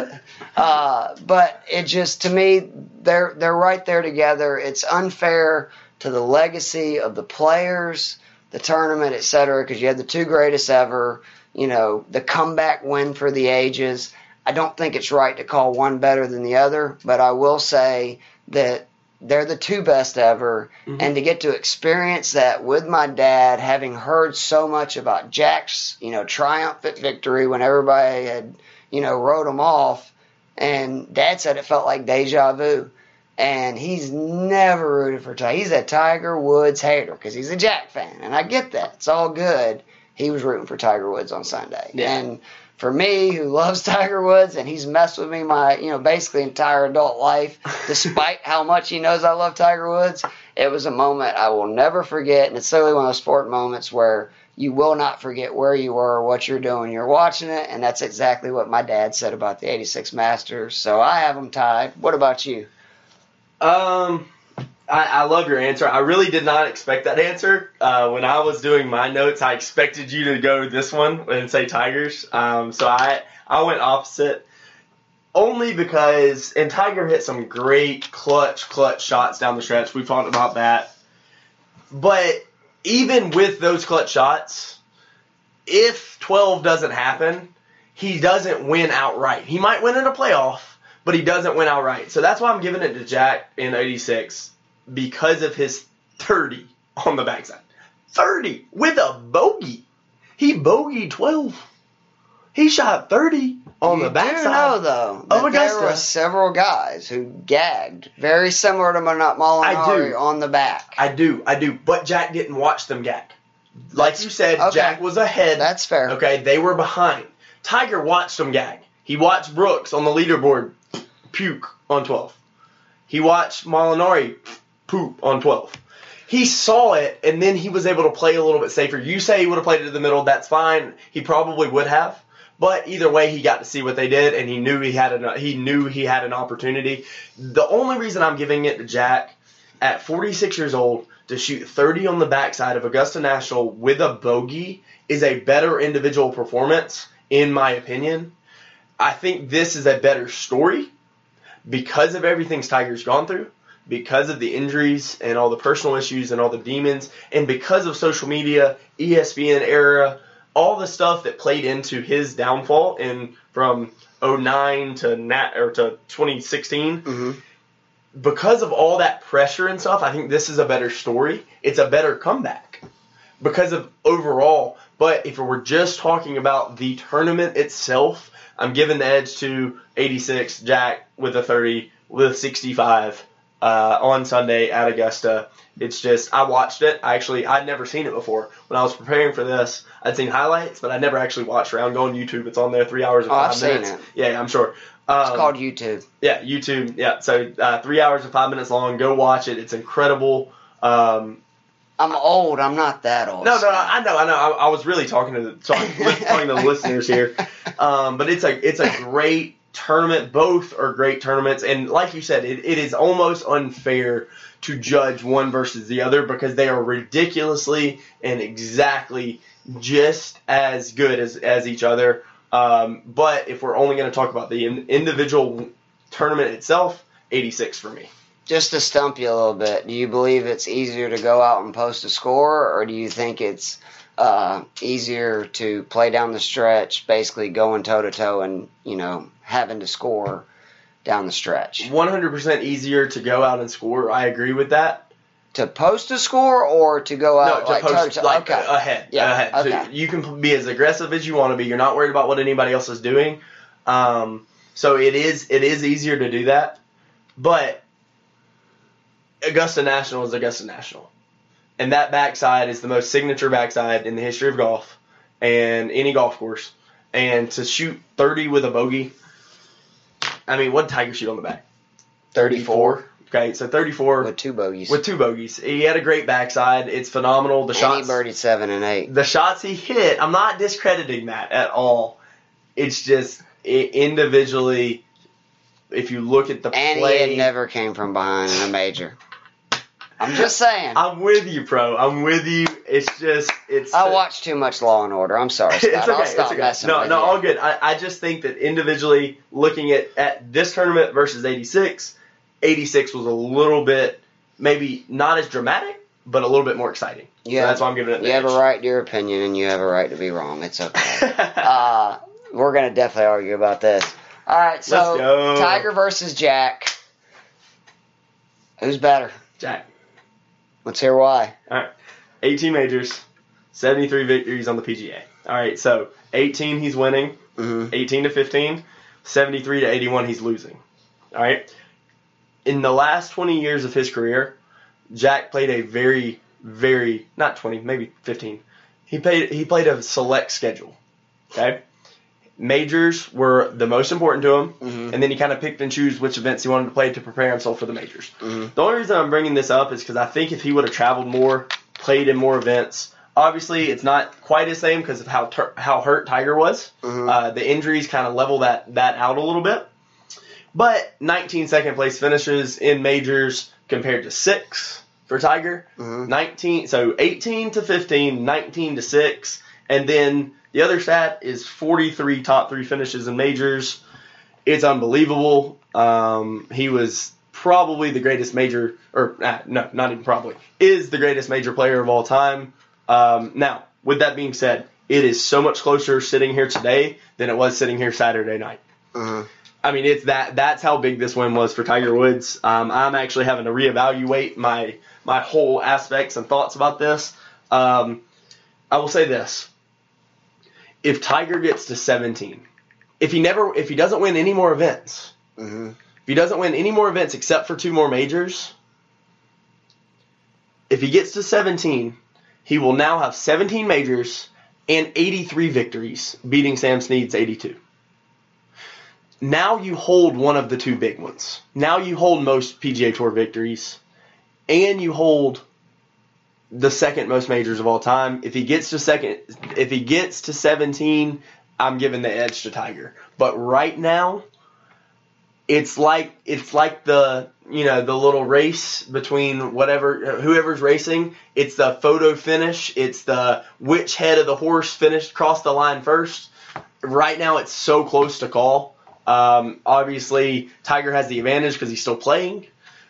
uh, but it just to me they're they're right there together. It's unfair to the legacy of the players, the tournament, et cetera, because you had the two greatest ever. You know, the comeback win for the ages. I don't think it's right to call one better than the other, but I will say that they're the two best ever. Mhm. And to get to experience that with my dad, having heard so much about Jack's, you know, triumphant victory when everybody had, you know, wrote him off, and dad said it felt like deja vu. And he's never rooted for Tiger. He's a Tiger Woods hater because he's a Jack fan, and I get that. It's all good. He was rooting for Tiger Woods on Sunday, Yeah. and for me, who loves Tiger Woods, and he's messed with me my, you know, basically entire adult life, despite how much he knows I love Tiger Woods, it was a moment I will never forget, and it's certainly one of those sport moments where you will not forget where you were, what you're doing. You're watching it, and that's exactly what my dad said about the '86 Masters. So I have them tied. What about you? Um, I, I love your answer. I really did not expect that answer. Uh, when I was doing my notes, I expected you to go this one and say Tigers. Um, so I I went opposite. Only because and Tiger hit some great clutch clutch shots down the stretch. We've talked about that. But even with those clutch shots, if 12 doesn't happen, he doesn't win outright. He might win in a playoff, but he doesn't win outright. So that's why I'm giving it to Jack in 86. because of his 30 on the backside. 30 with a bogey. He bogeyed 12. He shot 30 on you the backside. do know though that there were several guys who gagged, very similar to Molinari do. on the back. I do, I do. But Jack didn't watch them gag. Like you said, Okay. Jack was ahead. That's fair. Okay, they were behind. Tiger watched them gag. He watched Brooks on the leaderboard puke on 12. He watched Molinari poop on 12. He saw it, and then he was able to play a little bit safer. You say he would have played it to the middle. That's fine. He probably would have. But either way, he got to see what they did, and he knew he had an he knew he had an opportunity. The only reason I'm giving it to Jack at 46 years old to shoot 30 on the backside of Augusta National with a bogey is a better individual performance, in my opinion. I think this is a better story because of everything Tiger's gone through, because of the injuries and all the personal issues and all the demons, and because of social media, ESPN era, all the stuff that played into his downfall in from 09 to nat or to 2016 hmm because of all that pressure and stuff, I think this is a better story. It's a better comeback because of overall. But if we're just talking about the tournament itself, I'm giving the edge to 86 Jack with a 30 with 65 uh, on Sunday at Augusta. It's just I watched it. I actually I'd never seen it before. When I was preparing for this, I'd seen highlights, but I never actually watched round. Go on YouTube. It's on there. Three hours and Oh, 5 I've seen minutes. it. Yeah, I'm sure. Um, It's called YouTube. yeah, YouTube. Yeah, so uh, three hours and five minutes long. Go watch it. It's incredible. Um, I'm old. I'm not that old. no, no. I know, I know. I, I was really talking to the talking, talking to the listeners here. Um, but it's a it's a great tournament. Both are great tournaments, and like you said, it, it is almost unfair to judge one versus the other because they are ridiculously and exactly just as good as as each other. Um, but if we're only going to talk about the in, individual tournament itself, 86 for me. Just to stump you a little bit, do you believe it's easier to go out and post a score, or do you think it's uh, easier to play down the stretch, basically going toe to toe and you know having to score down the stretch? 100% easier to go out and score. I agree with that. To post a score or to go No, out to like post toe to toe? like okay. ahead. Yeah, ahead. So you can be as aggressive as you want to be. You're not worried about what anybody else is doing. Um, so it is it is easier to do that. But Augusta National is Augusta National. And that backside is the most signature backside in the history of golf and any golf course. And to shoot 30 with a bogey, I mean, what did Tiger shoot on the back? 34 Okay, so 34 with two bogeys. with two bogeys. He had a great backside. It's phenomenal. The and shots, he birdied seven and eight. the shots he hit. I'm not discrediting that at all. It's just i individually, if you look at the And play, he had never came from behind in a major. I'm just saying. I'm with you, pro. I'm with you. It's just it's. I watch too much Law and Order. I'm sorry, Scott. It's okay. I'll stop it's okay. messing No, no, you. all good. I, I just think that individually, looking at at this tournament versus 86, 86 was a little bit maybe not as dramatic, but a little bit more exciting. Yeah. so that's why I'm giving it. You have a right to your opinion, and you have a right to be wrong. It's okay. uh, we're gonna definitely argue about this. All right, so Tiger versus Jack. Who's better? Jack. Let's hear why. All right. 18 majors, 73 victories on the PGA. All right, so 18 he's winning, hmm 18 to 15, 73 to 81 he's losing. All right. In the last 20 years of his career, Jack played a very very not 20, maybe 15. He played he played a select schedule. Okay? Majors were the most important to him, hmm and then he kind of picked and chose which events he wanted to play to prepare himself for the majors. hmm The only reason I'm bringing this up is because I think if he would have traveled more, played in more events, obviously it's not quite the same because of how tur how hurt Tiger was. hmm Uh, the injuries kind of level that that out a little bit. But 19 second place finishes in majors compared to six for Tiger. hmm 19 so 18 to 15, 19 to 6, and then the other stat is 43 top 3 finishes in majors. It's unbelievable. Um, he was probably the greatest major or uh, no, not even probably. Is the greatest major player of all time. Um, now, with that being said, it is so much closer sitting here today than it was sitting here Saturday night. hmm I mean, it's that. That's how big this win was for Tiger Woods. Um, I'm actually having to reevaluate my my whole aspects and thoughts about this. Um, I will say this: if Tiger gets to 17, if he never, if he doesn't win any more events, hmm if he doesn't win any more events except for two more majors, if he gets to 17, he will now have 17 majors and 83 victories, beating Sam Snead's 82. Now you hold one of the two big ones. Now you hold most PGA Tour victories, and you hold the second most majors of all time. If he gets to second, if he gets to 17, I'm giving the edge to Tiger. But right now, it's like it's like the you know the little race between whatever whoever's racing. It's the photo finish. It's the which head of the horse finished crossed the line first. Right now, it's so close to call. Um, obviously, Tiger has the advantage because he's still playing.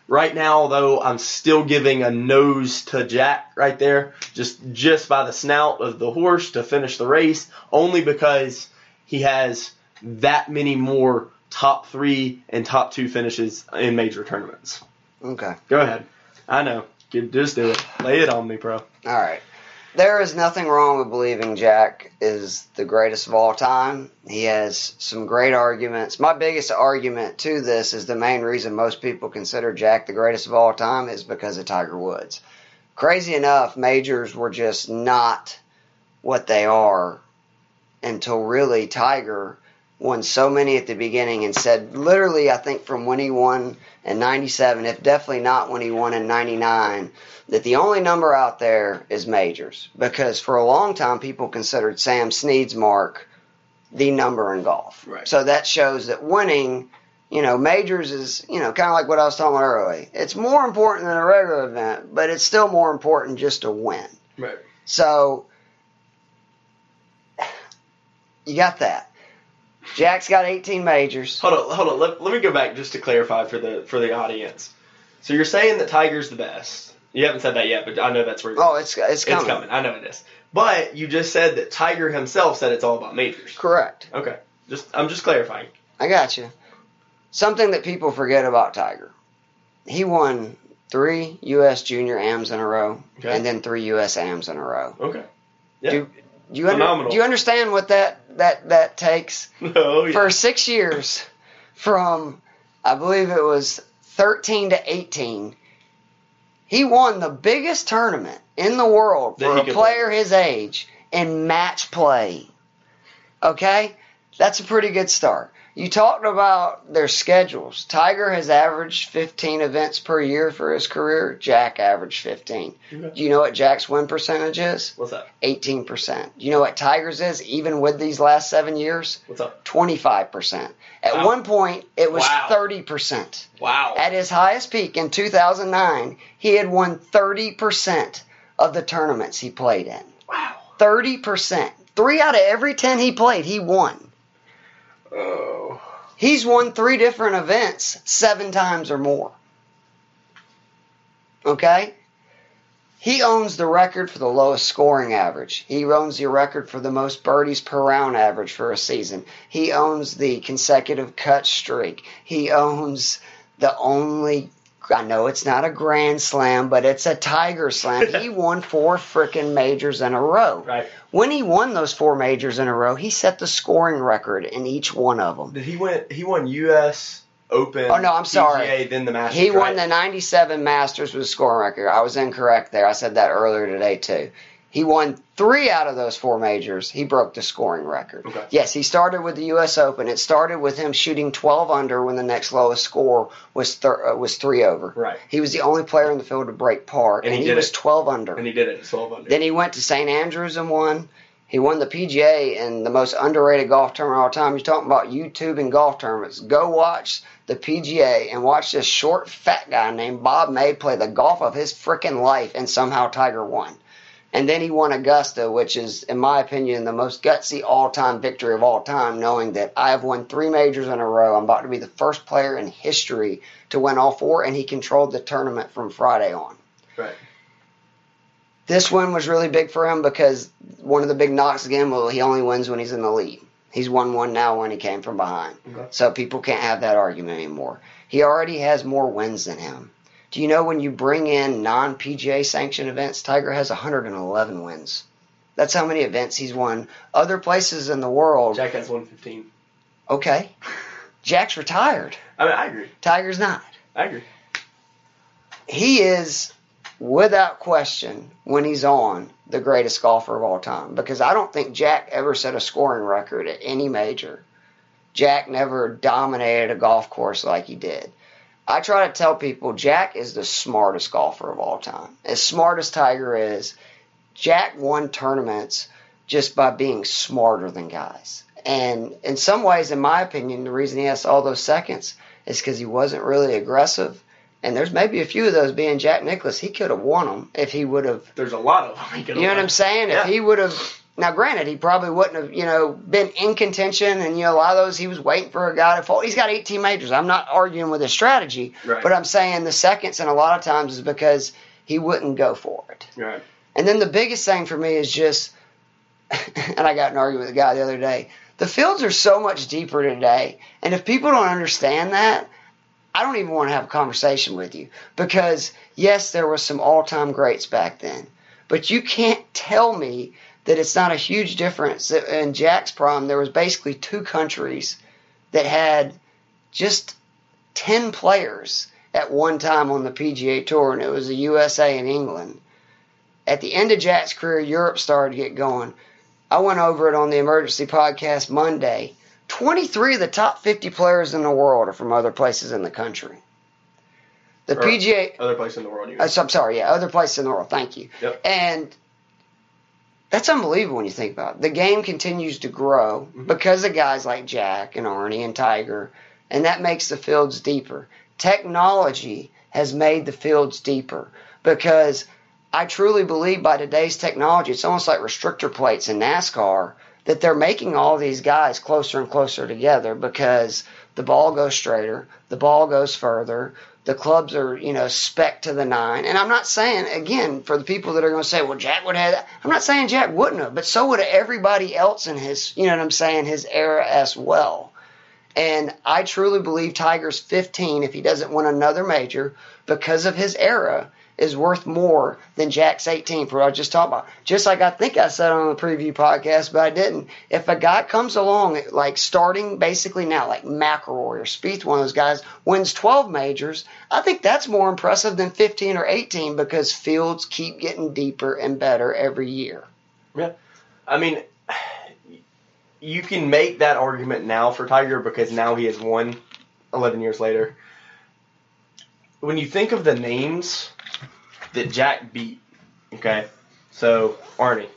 Right now, though, I'm still giving a nose to Jack right there, just just by the snout of the horse to finish the race, only because he has that many more top three and top two finishes in major tournaments. Okay. Go ahead. I know. Just do it. Lay it on me, bro. All right. There is nothing wrong with believing Jack is the greatest of all time. He has some great arguments. My biggest argument to this is the main reason most people consider Jack the greatest of all time is because of Tiger Woods. Crazy enough, majors were just not what they are until really Tiger won so many at the beginning and said literally I think from when he won in 97 if definitely not when he won in 99 that the only number out there is majors because for a long time people considered Sam Snead's mark the number in golf. Right. So that shows that winning, you know, majors is, you know, kind of like what I was talking about earlier. It's more important than a regular event, but it's still more important just to win. Right. So you got that. Jack's got 18 majors. Hold on, hold on. Let, let me go back just to clarify for the for the audience. So you're saying that Tiger's the best. You haven't said that yet, but I know that's where Oh, it's it's it's coming. coming. I know it is. But you just said that Tiger himself said it's all about majors. Correct. Okay. Just I'm just clarifying. I got you. Something that people forget about Tiger. He won three U.S. Junior AMs in a row, Okay. and then three U.S. AMs in a row. Okay. Yeah. Do, do you under, do you understand what that that that takes? Oh yeah. for six years from I believe it was 13 to 18 he won the biggest tournament in the world for a player his age in match play okay that's a pretty good start you talked about their schedules tiger has averaged 15 events per year for his career jack averaged 15 Okay. do you know what jack's win percentage is What's up? 18% do you know what tiger's is even with these last seven years What's up? 25%. At Wow. one point, it was Wow. 30%. Wow. At his highest peak in 2009, he had won 30% of the tournaments he played in. Wow. 30%. Three out of every 10 he played, he won. Oh. He's won three different events seven times or more. Okay? He owns the record for the lowest scoring average. He owns the record for the most birdies per round average for a season. He owns the consecutive cut streak. He owns the only I know it's not a grand slam, but it's a tiger slam. he won four frickin' majors in a row. Right. When he won those four majors in a row, he set the scoring record in each one of them. Did he win? He won U.S. Open. Oh, no, I'm sorry. Then the Masters. He won the 97 Masters with a scoring record. I was incorrect there. I said that earlier today, too. He won three out of those four majors. He broke the scoring record. Okay. Yes, he started with the U.S. Open. It started with him shooting 12 under when the next lowest score was thir- uh, was three over. Right. He was the only player in the field to break par, And and, he he, did was it. 12 under. And he did it 12 under. Then he went to St. Andrews and won. He won the PGA in the most underrated golf tournament of all time. You're talking about YouTube and golf tournaments. Go watch the PGA and watch this short, fat guy named Bob May play the golf of his freaking life, and somehow Tiger won. And then he won Augusta, which is, in my opinion, the most gutsy all time victory of all time, knowing that I have won three majors in a row. I'm about to be the first player in history to win all four, and he controlled the tournament from Friday on. Right. This win was really big for him because one of the big knocks again, well, he only wins when he's in the lead. He's won one now when he came from behind. Okay. So people can't have that argument anymore. He already has more wins than him. Do you know when you bring in non PGA sanctioned events, Tiger has 111 wins. That's how many events he's won. Other places in the world, Jack has 115. okay. Jack's retired. I mean, I agree. Tiger's not. I agree. He is, without question, when he's on, the greatest golfer of all time. Because I don't think Jack ever set a scoring record at any major. Jack never dominated a golf course like he did. I try to tell people Jack is the smartest golfer of all time. As smart as Tiger is, Jack won tournaments just by being smarter than guys. And in some ways, in my opinion, the reason he has all those seconds is because he wasn't really aggressive. And there's maybe a few of those being Jack Nicklaus. He could have won them if he would have. There's a lot of them. he You know what I'm saying? Yeah. If he would have. Now, granted, he probably wouldn't have, you know, been in contention, and you know, a lot of those he was waiting for a guy to fall. He's got 18 majors. I'm not arguing with his strategy, Right. but I'm saying the seconds, and a lot of times is because he wouldn't go for it. Right. And then the biggest thing for me is just, and I got an argument with a guy the other day. The fields are so much deeper today, and if people don't understand that, I don't even want to have a conversation with you because yes, there were some all-time greats back then, but you can't tell me that it's not a huge difference. In Jack's prime, there was basically two countries that had just ten players at one time on the PGA Tour, and it was the USA and England. At the end of Jack's career, Europe started to get going. I went over it on the emergency podcast Monday. 23 of the top 50 players in the world are from other places in the country. The Or- PGA, Other place in the world. You uh, so I'm sorry, yeah, other places in the world. Thank you. Yep. And that's unbelievable when you think about it. The game continues to grow Mhm. because of guys like Jack and Arnie and Tiger, and that makes the fields deeper. Technology has made the fields deeper because I truly believe by today's technology, it's almost like restrictor plates in NASCAR, that they're making all these guys closer and closer together because the ball goes straighter, the ball goes further, the clubs are, you know, spec to the nine. And I'm not saying, again, for the people that are going to say, well, Jack would have. I'm not saying Jack wouldn't have, but so would everybody else in his, you know what I'm saying, his era as well. And I truly believe Tiger's 15, if he doesn't win another major, because of his era, is worth more than Jack's 18 for what I just talked about. Just like I think I said on the preview podcast, but I didn't. If a guy comes along, like starting basically now, like McIlroy or Spieth, one of those guys, wins 12 majors, I think that's more impressive than 15 or 18 because fields keep getting deeper and better every year. Yeah. I mean, you can make that argument now for Tiger because now he has won 11 years later. When you think of the names that Jack beat, okay, so Arnie,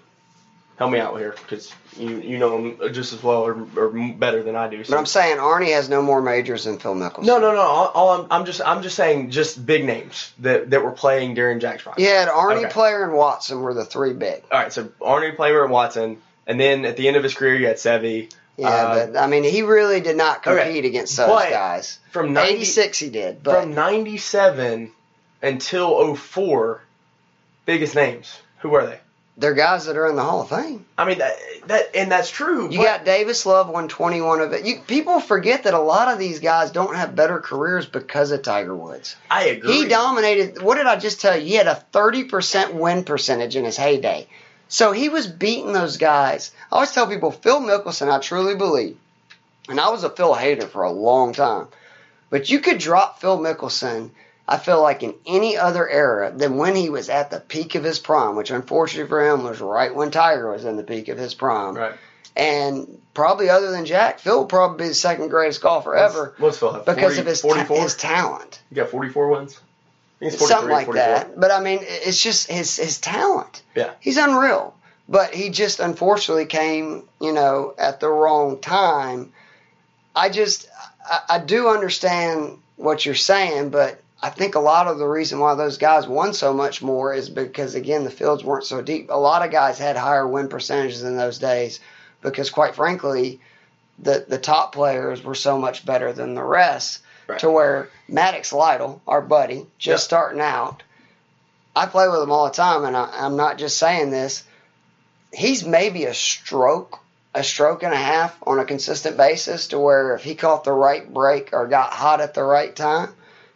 help me out here because you you know him just as well or, or better than I do. So. But I'm saying Arnie has no more majors than Phil Mickelson. no, no, no. All, all I'm, I'm just I'm just saying just big names that, that were playing during Jack's prime. Had Arnie Okay. Player and Watson were the three big. All right, so Arnie Player and Watson, and then at the end of his career, you had Seve. Yeah, Uh, but I mean, he really did not okay. compete against those guys. From 90, 86 he did, but from 97 until 04, biggest names. Who were they? they're guys that are in the Hall of Fame. I mean that that and that's true. You got Davis Love won 21 of it. You, people forget that a lot of these guys don't have better careers because of Tiger Woods. I agree. He dominated. What did I just tell you? He had a 30% win percentage in his heyday. So he was beating those guys. I always tell people, Phil Mickelson, I truly believe, and I was a Phil hater for a long time, but you could drop Phil Mickelson, I feel like, in any other era than when he was at the peak of his prime, which unfortunately for him was right when Tiger was in the peak of his prime. Right. And probably other than Jack, Phil would probably be the second greatest golfer ever What's Phil have? because 40, of his, ta- 44. his talent. you got 44 wins. I think it's 43, something like 44. that. But I mean, it's just his his talent. Yeah. he's unreal. But he just unfortunately came, you know, at the wrong time. I just I, I do understand what you're saying, but I think a lot of the reason why those guys won so much more is because again the fields weren't so deep. A lot of guys had higher win percentages in those days because, quite frankly, the the top players were so much better than the rest Right. to where Maddox Lytle, our buddy, just Yep. starting out, I play with him all the time, and I, I'm not just saying this. He's maybe a stroke a stroke and a half on a consistent basis to where if he caught the right break or got hot at the right time,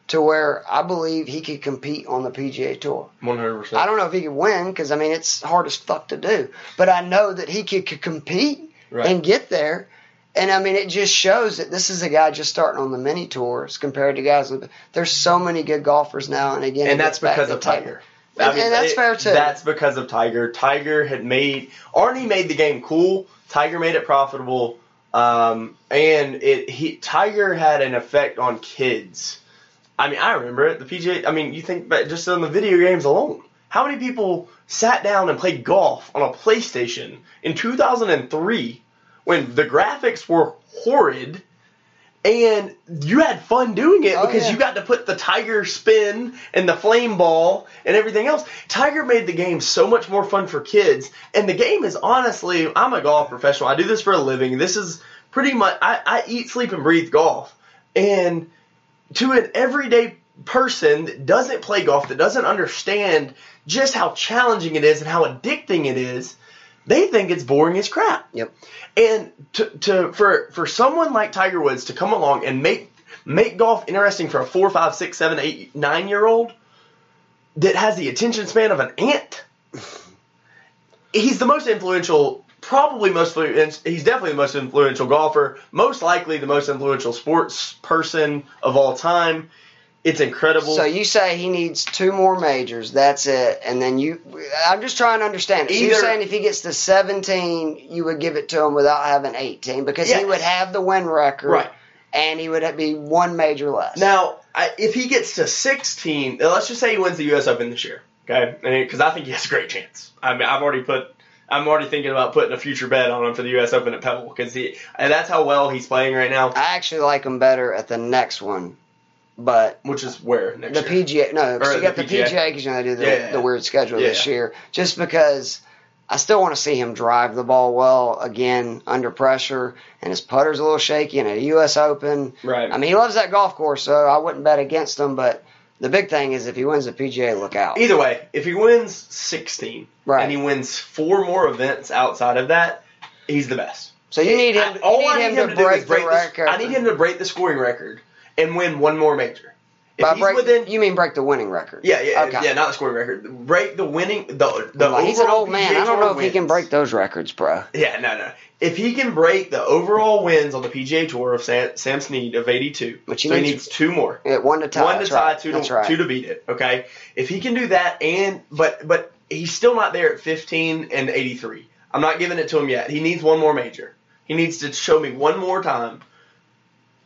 to where I believe he could compete on the PGA Tour. One hundred I don't know if he could win because I mean it's hard as fuck to do, but I know that he could, could compete Right. and get there. And I mean, it just shows that this is a guy just starting on the mini tours compared to guys. There's so many good golfers now, and again, and that's because of Tiger. And- and that's fair, too. That's because of Tiger. Tiger had made Arnie made the game cool. Tiger made it profitable, um, and it he Tiger had an effect on kids. I mean, I remember it. The PGA. I mean, you think but just on the video games alone, how many people sat down and played golf on a PlayStation in 2003 when the graphics were horrid? and you had fun doing it Oh, because yeah. you got to put the tiger spin and the flame ball and everything else. Tiger made the game so much more fun for kids, and the game is honestly, I'm a golf professional. I do this for a living. This is pretty much I, I eat, sleep, and breathe golf, and to an everyday person that doesn't play golf, that doesn't understand just how challenging it is and how addicting it is, they think it's boring as crap. Yep. And to, to for for someone like Tiger Woods to come along and make make golf interesting for a four, five, six, seven, eight, nine year old that has the attention span of an ant, he's the most influential, probably most he's definitely the most influential golfer, most likely the most influential sports person of all time. It's incredible. So you say he needs two more majors. That's it. And then you, I'm just trying to understand. it. So you're saying if he gets to 17, you would give it to him without having 18 because he would have the win record, Right. And he would be one major less. Now, I, if he gets to 16, uh, let's just say he wins the U.S. Open this year, okay? Because I think he has a great chance. I mean, I've already put, I'm already thinking about putting a future bet on him for the U.S. Open at Pebble because he, and that's how well he's playing right now. I actually like him better at the next one, but Which is where next the year? PGA. No, you got the PGA. Because you know they do the, Yeah, yeah, the weird schedule Yeah, this year. Just because I still want to see him drive the ball well again under pressure, and his putter's a little shaky. And at a U.S. Open, Right. I mean, he loves that golf course, so I wouldn't bet against him. But the big thing is if he wins the PGA, look out. Either way, if he wins 16 Right. and he wins four more events outside of that, he's the best. So you need him. I- all you I need need him, him to break, break the the, record. I need him to break the scoring record and win one more major. If By he's break, within, you mean break the winning record? yeah, yeah, Okay. yeah, not the scoring record. Break the winning, the the Well, he's an overall old man. PGA I don't know if he can break those records, bro. Yeah, no, no. If he can break the overall wins on the PGA Tour of Sam, Sam Snead of 82, But he so he needs- needs two more. Yeah, one to tie. one to tie, right. two to right. two to beat it. Okay, if he can do that, and but but he's still not there at 15 and 83. I'm not giving it to him yet. He needs one more major. He needs to show me one more time.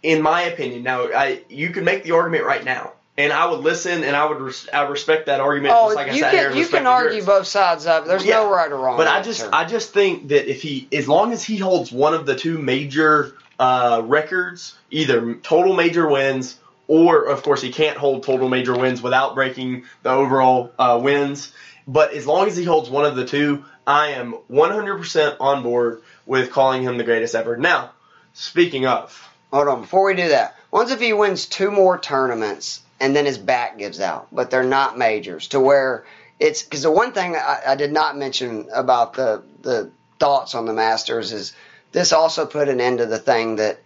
In my opinion, now I you can make the argument right now, and I would listen, and I would res- I respect that argument. Oh, just like I you can you can argue yours. both sides of it. There's no right or wrong. But I just I just think that if he as long as he holds one of the two major uh, records, either total major wins or of course he can't hold total major wins without breaking the overall uh, wins. But as long as he holds one of the two, I am 100% on board with calling him the greatest ever. Now, speaking of, Hold on, before we do that, once if he wins two more tournaments and then his back gives out, but they're not majors, to where it's because the one thing I, I did not mention about the the thoughts on the Masters is this also put an end to the thing that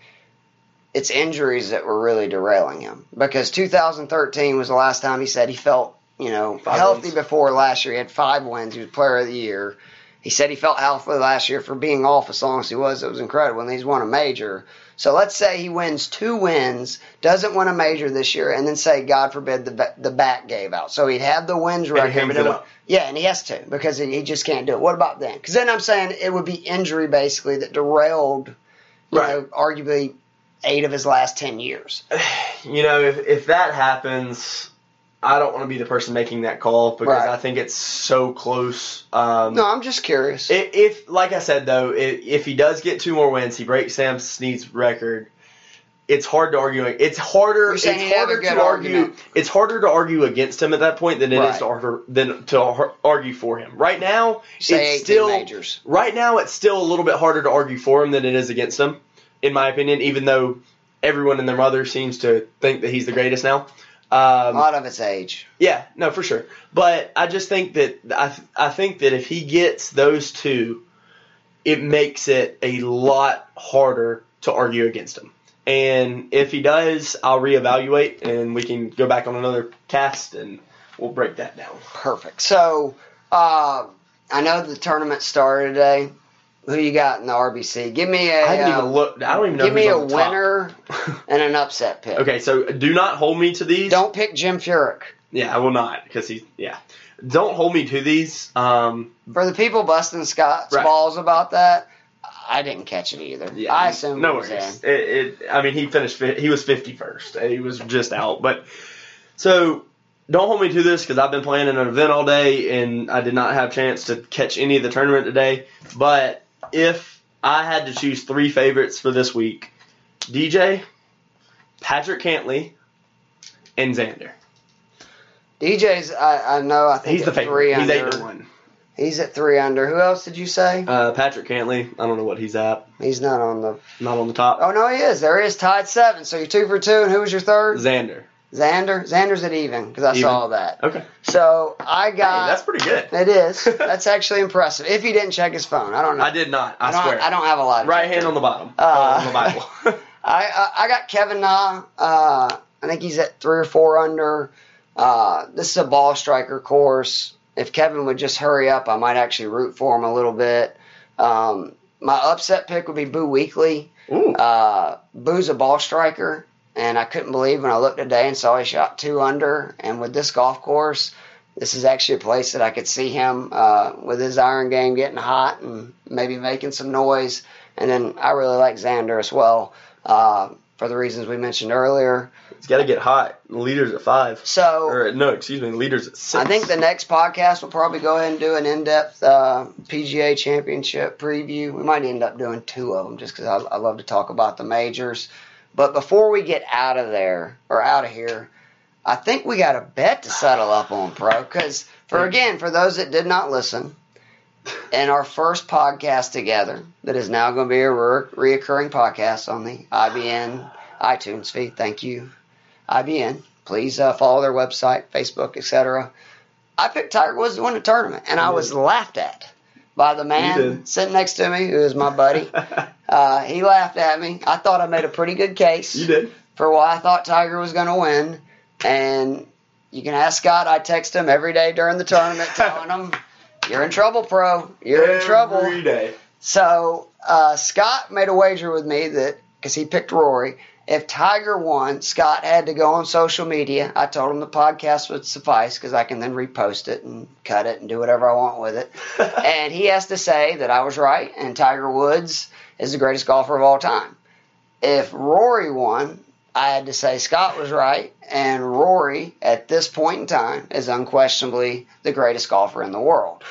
it's injuries that were really derailing him because 2013 was the last time he said he felt you know Five healthy wins. before last year. He had five wins. He was Player of the Year. He said he felt healthy last year for being off as long as he was. It was incredible, and he's won a major. So let's say he wins two wins, doesn't win a major this year, and then say, God forbid, the the back gave out. So he'd have the wins record, hangs but yeah, and he has to because he he just can't do it. What about then? Because then I'm saying it would be injury basically that derailed, you Right. know, arguably eight of his last ten years. you know, if if that happens, I don't want to be the person making that call because Right. I think it's so close. Um, No, I'm just curious. If, if like I said though, if, if he does get two more wins, he breaks Sam Snead's record. It's hard to argue. It's harder. It's he'd have a harder to argue. argument. It's harder to argue against him at that point than it is Right. to argue than to argue for him. Right now, Say it's still majors. right now it's still a little bit harder to argue for him than it is against him, in my opinion. Even though everyone and their mother seems to think that he's the greatest now. A Um, lot of it's age. yeah, no, for sure. But I just think that I th- I think that if he gets those two, it makes it a lot harder to argue against him. And if he does, I'll reevaluate and we can go back on another cast and we'll break that down. Perfect. So, uh, I know the tournament started today. Who you got in the RBC? Give me a. I uh, even looked. I don't even know. Give me a winner and an upset pick. okay, so do not hold me to these. Don't pick Jim Furyk. Yeah, I will not because he. Yeah, don't hold me to these. Um, For the people busting Scott's Right. balls about that, I didn't catch it either. Yeah, I assume no worries. It, it, I mean, he finished. He was fifty first. He was just out. But so don't hold me to this because I've been playing in an event all day and I did not have a chance to catch any of the tournament today. But if I had to choose three favorites for this week, DJ, Patrick Cantlay, and Xander. DJ's, I, I know, I think He's the at three favorite. He's eight under. to one. He's at three under. Who else did you say? Uh, Patrick Cantlay. I don't know what he's at. He's not on the. Not on the top. Oh no, he is. There he is tied seven. So you're two for two. And who was your third? Xander. Xander. Xander's at even because I Even? saw that. Okay. So I Hey, got. that's pretty good. It is. That's actually impressive. If he didn't check his phone, I don't know. I did not. I, don't, swear. I don't have a lot. Of Right hand on the bottom. Uh, on the Bible. I, I I got Kevin Na. Uh, I think he's at three or four under. Uh, this is a ball striker course. If Kevin would just hurry up, I might actually root for him a little bit. Um, my upset pick would be Boo Weekley. Ooh. Uh, Boo's a ball striker, and I couldn't believe when I looked today and saw he shot two under. And with this golf course, this is actually a place that I could see him uh, with his iron game getting hot and maybe making some noise. And then I really like Xander as well uh, for the reasons we mentioned earlier. It's got to get hot. The leader's at five. So Or no, excuse me. Leader's at six. I think the next podcast will probably go ahead and do an in-depth uh, PGA Championship preview. We might end up doing two of them just because I, I love to talk about the majors. But before we get out of there or out of here, I think we got a bet to settle up on, pro. Because for again, for those that did not listen, in our first podcast together, that is now going to be a re- reoccurring podcast on the IBN iTunes feed. Thank you, IBN. Please uh, follow their website, Facebook, etc. I picked Tiger Woods to win the tournament, and I was laughed at by the man sitting next to me, who is my buddy. Uh, he laughed at me. I thought I made a pretty good case you did. for why I thought Tiger was going to win. And you can ask Scott. I text him every day during the tournament telling him, You're in trouble, pro. You're in trouble. Every day. So uh, Scott made a wager with me that, because he picked Rory, if Tiger won, Scott had to go on social media. I told him the podcast would suffice because I can then repost it and cut it and do whatever I want with it. and he has to say that I was right and Tiger Woods is the greatest golfer of all time. If Rory won, I had to say Scott was right, and Rory, at this point in time, is unquestionably the greatest golfer in the world.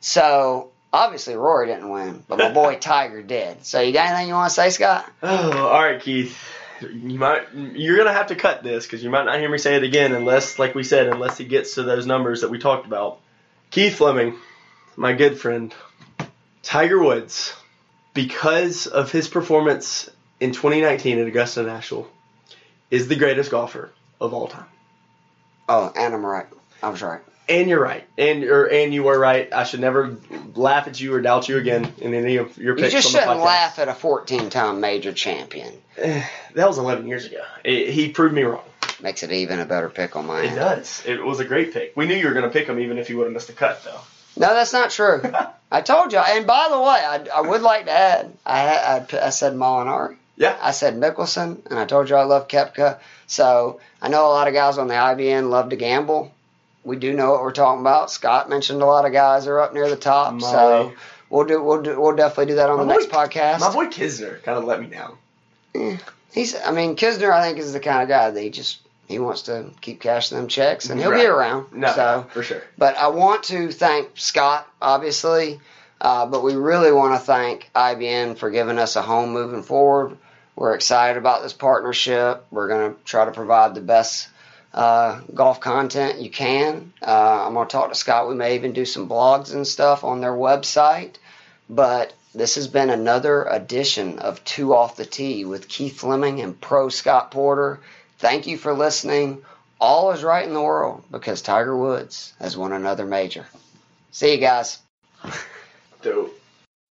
So, obviously, Rory didn't win, but my boy Tiger did. So, you got anything you want to say, Scott? Oh, all right, Keith. You might you're gonna have to cut this because you might not hear me say it again unless, like we said, unless he gets to those numbers that we talked about. Keith Fleming, my good friend, Tiger Woods, because of his performance in 2019 at Augusta National, is the greatest golfer of all time. Oh, and I'm right. I was right. And you're right, and or and you were right. I should never laugh at you or doubt you again in any of your picks. You picks. just on shouldn't podcast. laugh at a 14 time major champion. That was 11 years ago. It- he proved me wrong. Makes it even a better pick on mine. It end. does. It was a great pick. We knew you were going to pick him even if you would have missed a cut, though. No, that's not true. I told you. And by the way, I, I would like to add, I, I, I said Molinari. Yeah. I said Mickelson, and I told you I love Koepka. So I know a lot of guys on the IBN love to gamble. We do know what we're talking about. Scott mentioned a lot of guys are up near the top. So we'll do we'll do we'll definitely do that on My the next podcast. My boy Kisner kind of let me down. Eh, he's I mean Kisner I think is the kind of guy that he just he wants to keep cashing them checks and he'll Right. be around. No, So for sure. But I want to thank Scott, obviously, uh, but we really want to thank IBN for giving us a home moving forward. We're excited about this partnership. We're going to try to provide the best uh, golf content you can. Uh, I'm going to talk to Scott. We may even do some blogs and stuff on their website. But this has been another edition of Two Off the Tee with Keith Fleming and Pro Scott Porter. Thank you for listening. All is right in the world because Tiger Woods has won another major. See you guys. Dope.